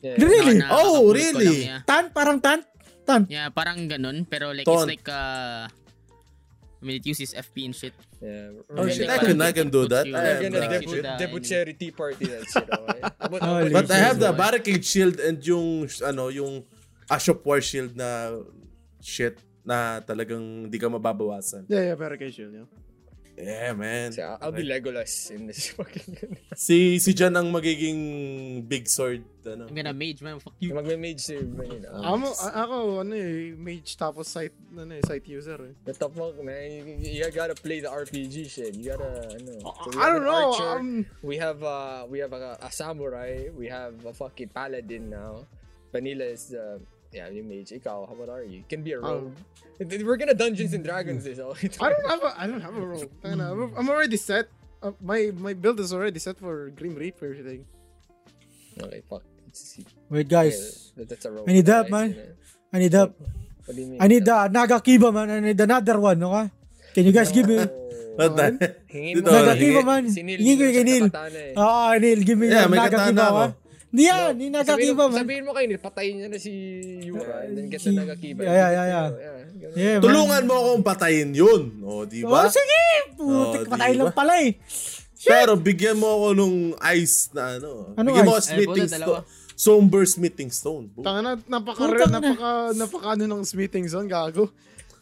Yeah.
Really?
Na- na-
Oh, really?
lang, yeah.
Tan? Parang tan? Tan?
Yeah, parang ganun. Pero like,
Ton.
it's like, uh, I mean, it uses FP and shit.
Yeah.
Oh,
And
shit, I can, I can do that.
you-
I have
gonna
Like,
that.
you
debut,
should, uh,
debut
in-
charity party that shit. But,
But I have the barricade shield and yung, ano, yung Ash of War shield na shit na talagang hindi ka mababawasan.
Yeah, yeah, barricade shield, yeah.
Yeah, man.
So, I'll be Legolas in this (laughs) fucking...
Si si Jan ang magiging big sword ano.
I'm gonna mage, man. Fuck you.
Magme-mage si Manila.
Ako, ako, ano eh, mage tapos site, ano eh, site user eh.
The top fuck, man. You, you gotta play the RPG shit. You gotta, ano. So we
I don't know,
archer,
um,
we have, uh, we have a, a samurai. We have a fucking paladin now. Vanilla is the, yeah, yung mage. Ikaw, how what are you? You can be a rogue. We're gonna Dungeons and (laughs) Dragons this. Oh.
I don't have a, I don't have a role. (laughs) I'm I'm already set. Uh, my my build is already set for Grim Reaper thing.
Okay, fuck.
Wait, guys.
that, that's a rogue.
I need help, man. I need help.
What do you mean?
I need the Naga Kiba, man. I need another one, okay? Can you guys give me?
What the-
Hingin mo.
Naga. Kiba, man. Hingin ko
hindi
kay
na
Neil.
siya.
Ah, Neil, give me
Yeah,
the Naga Kiba,
ako.
Ha? Hindi yan, hindi nagkakiba man.
Sabihin mo kayo, patayin niya na si Yura and then get na nagkakiba.
Yeah, yeah, yeah, yeah. Yeah, man.
Tulungan mo akong patayin yun. O, di
Oh,
ba?
sige!
Oh,
Putik,
di
patayin lang pala eh.
Pero bigyan mo ako nung ice na ano.
Anong
bigyan mo
ice?
ako smithing stone. Somber smithing stone.
Tanga na, napaka,
Putang na.
napaka, napaka ano ng smithing zone, gago.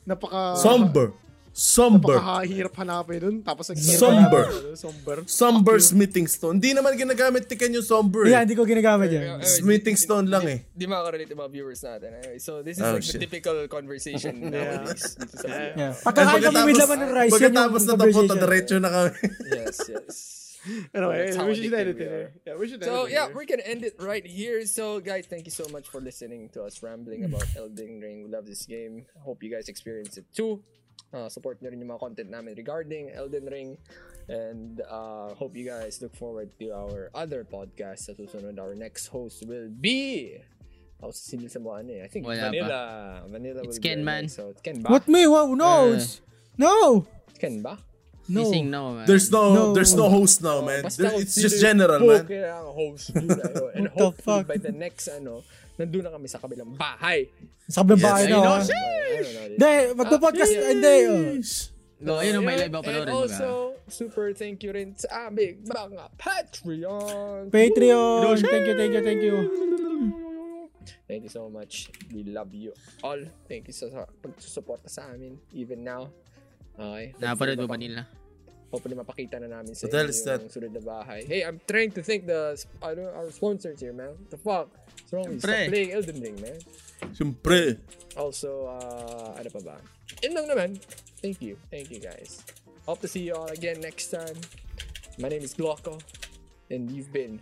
Napaka,
Somber. Somber.
Napakahirap hanapin dun. Tapos ang
Somber.
Somber.
Somber smithing stone. Hindi naman ginagamit tikan yung somber.
Yeah,
Eh.
hindi ko ginagamit yan.
Smithing stone lang eh.
Di makakarelate yung mga viewers natin. Anyway, so this is
Oh,
like
shit.
the typical conversation (laughs) nowadays. Dito sa
Yeah. Pagkakain kami with laman ng rice,
pagkatapos na tapos,
conversation.
diretso na kami.
yes, yes. (laughs)
Anyway,
That's
we should
we
it. eh. Yeah, we should edit
So
it
yeah, we're gonna end it right here. So guys, thank you so much for listening to us rambling about (laughs) Elden Ring. We love this game. Hope you guys experience it too. Uh, support nyo rin yung mga content namin regarding Elden Ring. And uh, hope you guys look forward to our other podcast sa susunod. Our next host will be... Ako sa sinil sa mga ano eh. I think
Wala
Vanilla. Vanilla
It's
will
Ken,
be
man.
next. Ken ba?
What me? Wow, no.
Uh,
no.
Ken ba?
No.
Missing no, man.
There's no,
No.
there's no host now, man.
Basta
it's just general, man.
poke host nyo na yun. And
What the
hopefully
fuck?
by the next ano, nandun na kami sa kabilang bahay.
Sa kabilang
Yes.
bahay na.
know.
Hindi, magpo-podcast.
Ah,
Hindi. oh.
No, ayun ang may live ako
And
panoorin.
also, super thank you rin sa aming mga Patreon.
Patreon. Thank you, thank you, thank you.
Thank you so much. We love you all. Thank you sa, sa pagsusuporta sa amin even now. Okay.
Napanood mo ba nila?
Hopefully mapakita na namin sa inyo yung sunod na bahay. Hey, I'm trying to thank the ano, our sponsors here, man. What the fuck? What's wrong with. Stop playing Elden Ring, man.
Siyempre.
Also, uh, ano pa ba? Yun lang naman. Thank you. Thank you, guys. Hope to see you all again next time. My name is Glocko, and you've been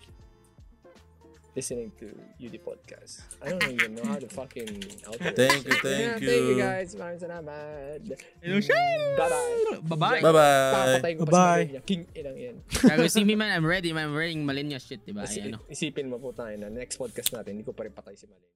listening to UD Podcast. I don't even know how to fucking outro.
Thank you, thank
Thank you,
you.
guys. Maraming salamat. Bye-bye.
Bye-bye.
Bye-bye.
Bye-bye.
si Malenya. King inang yan.
Sabi, see me man, I'm ready. man. I'm wearing Malenya shit, diba? Ay, ano.
isipin mo po tayo na next podcast natin, hindi ko pa rin patay si Malenya.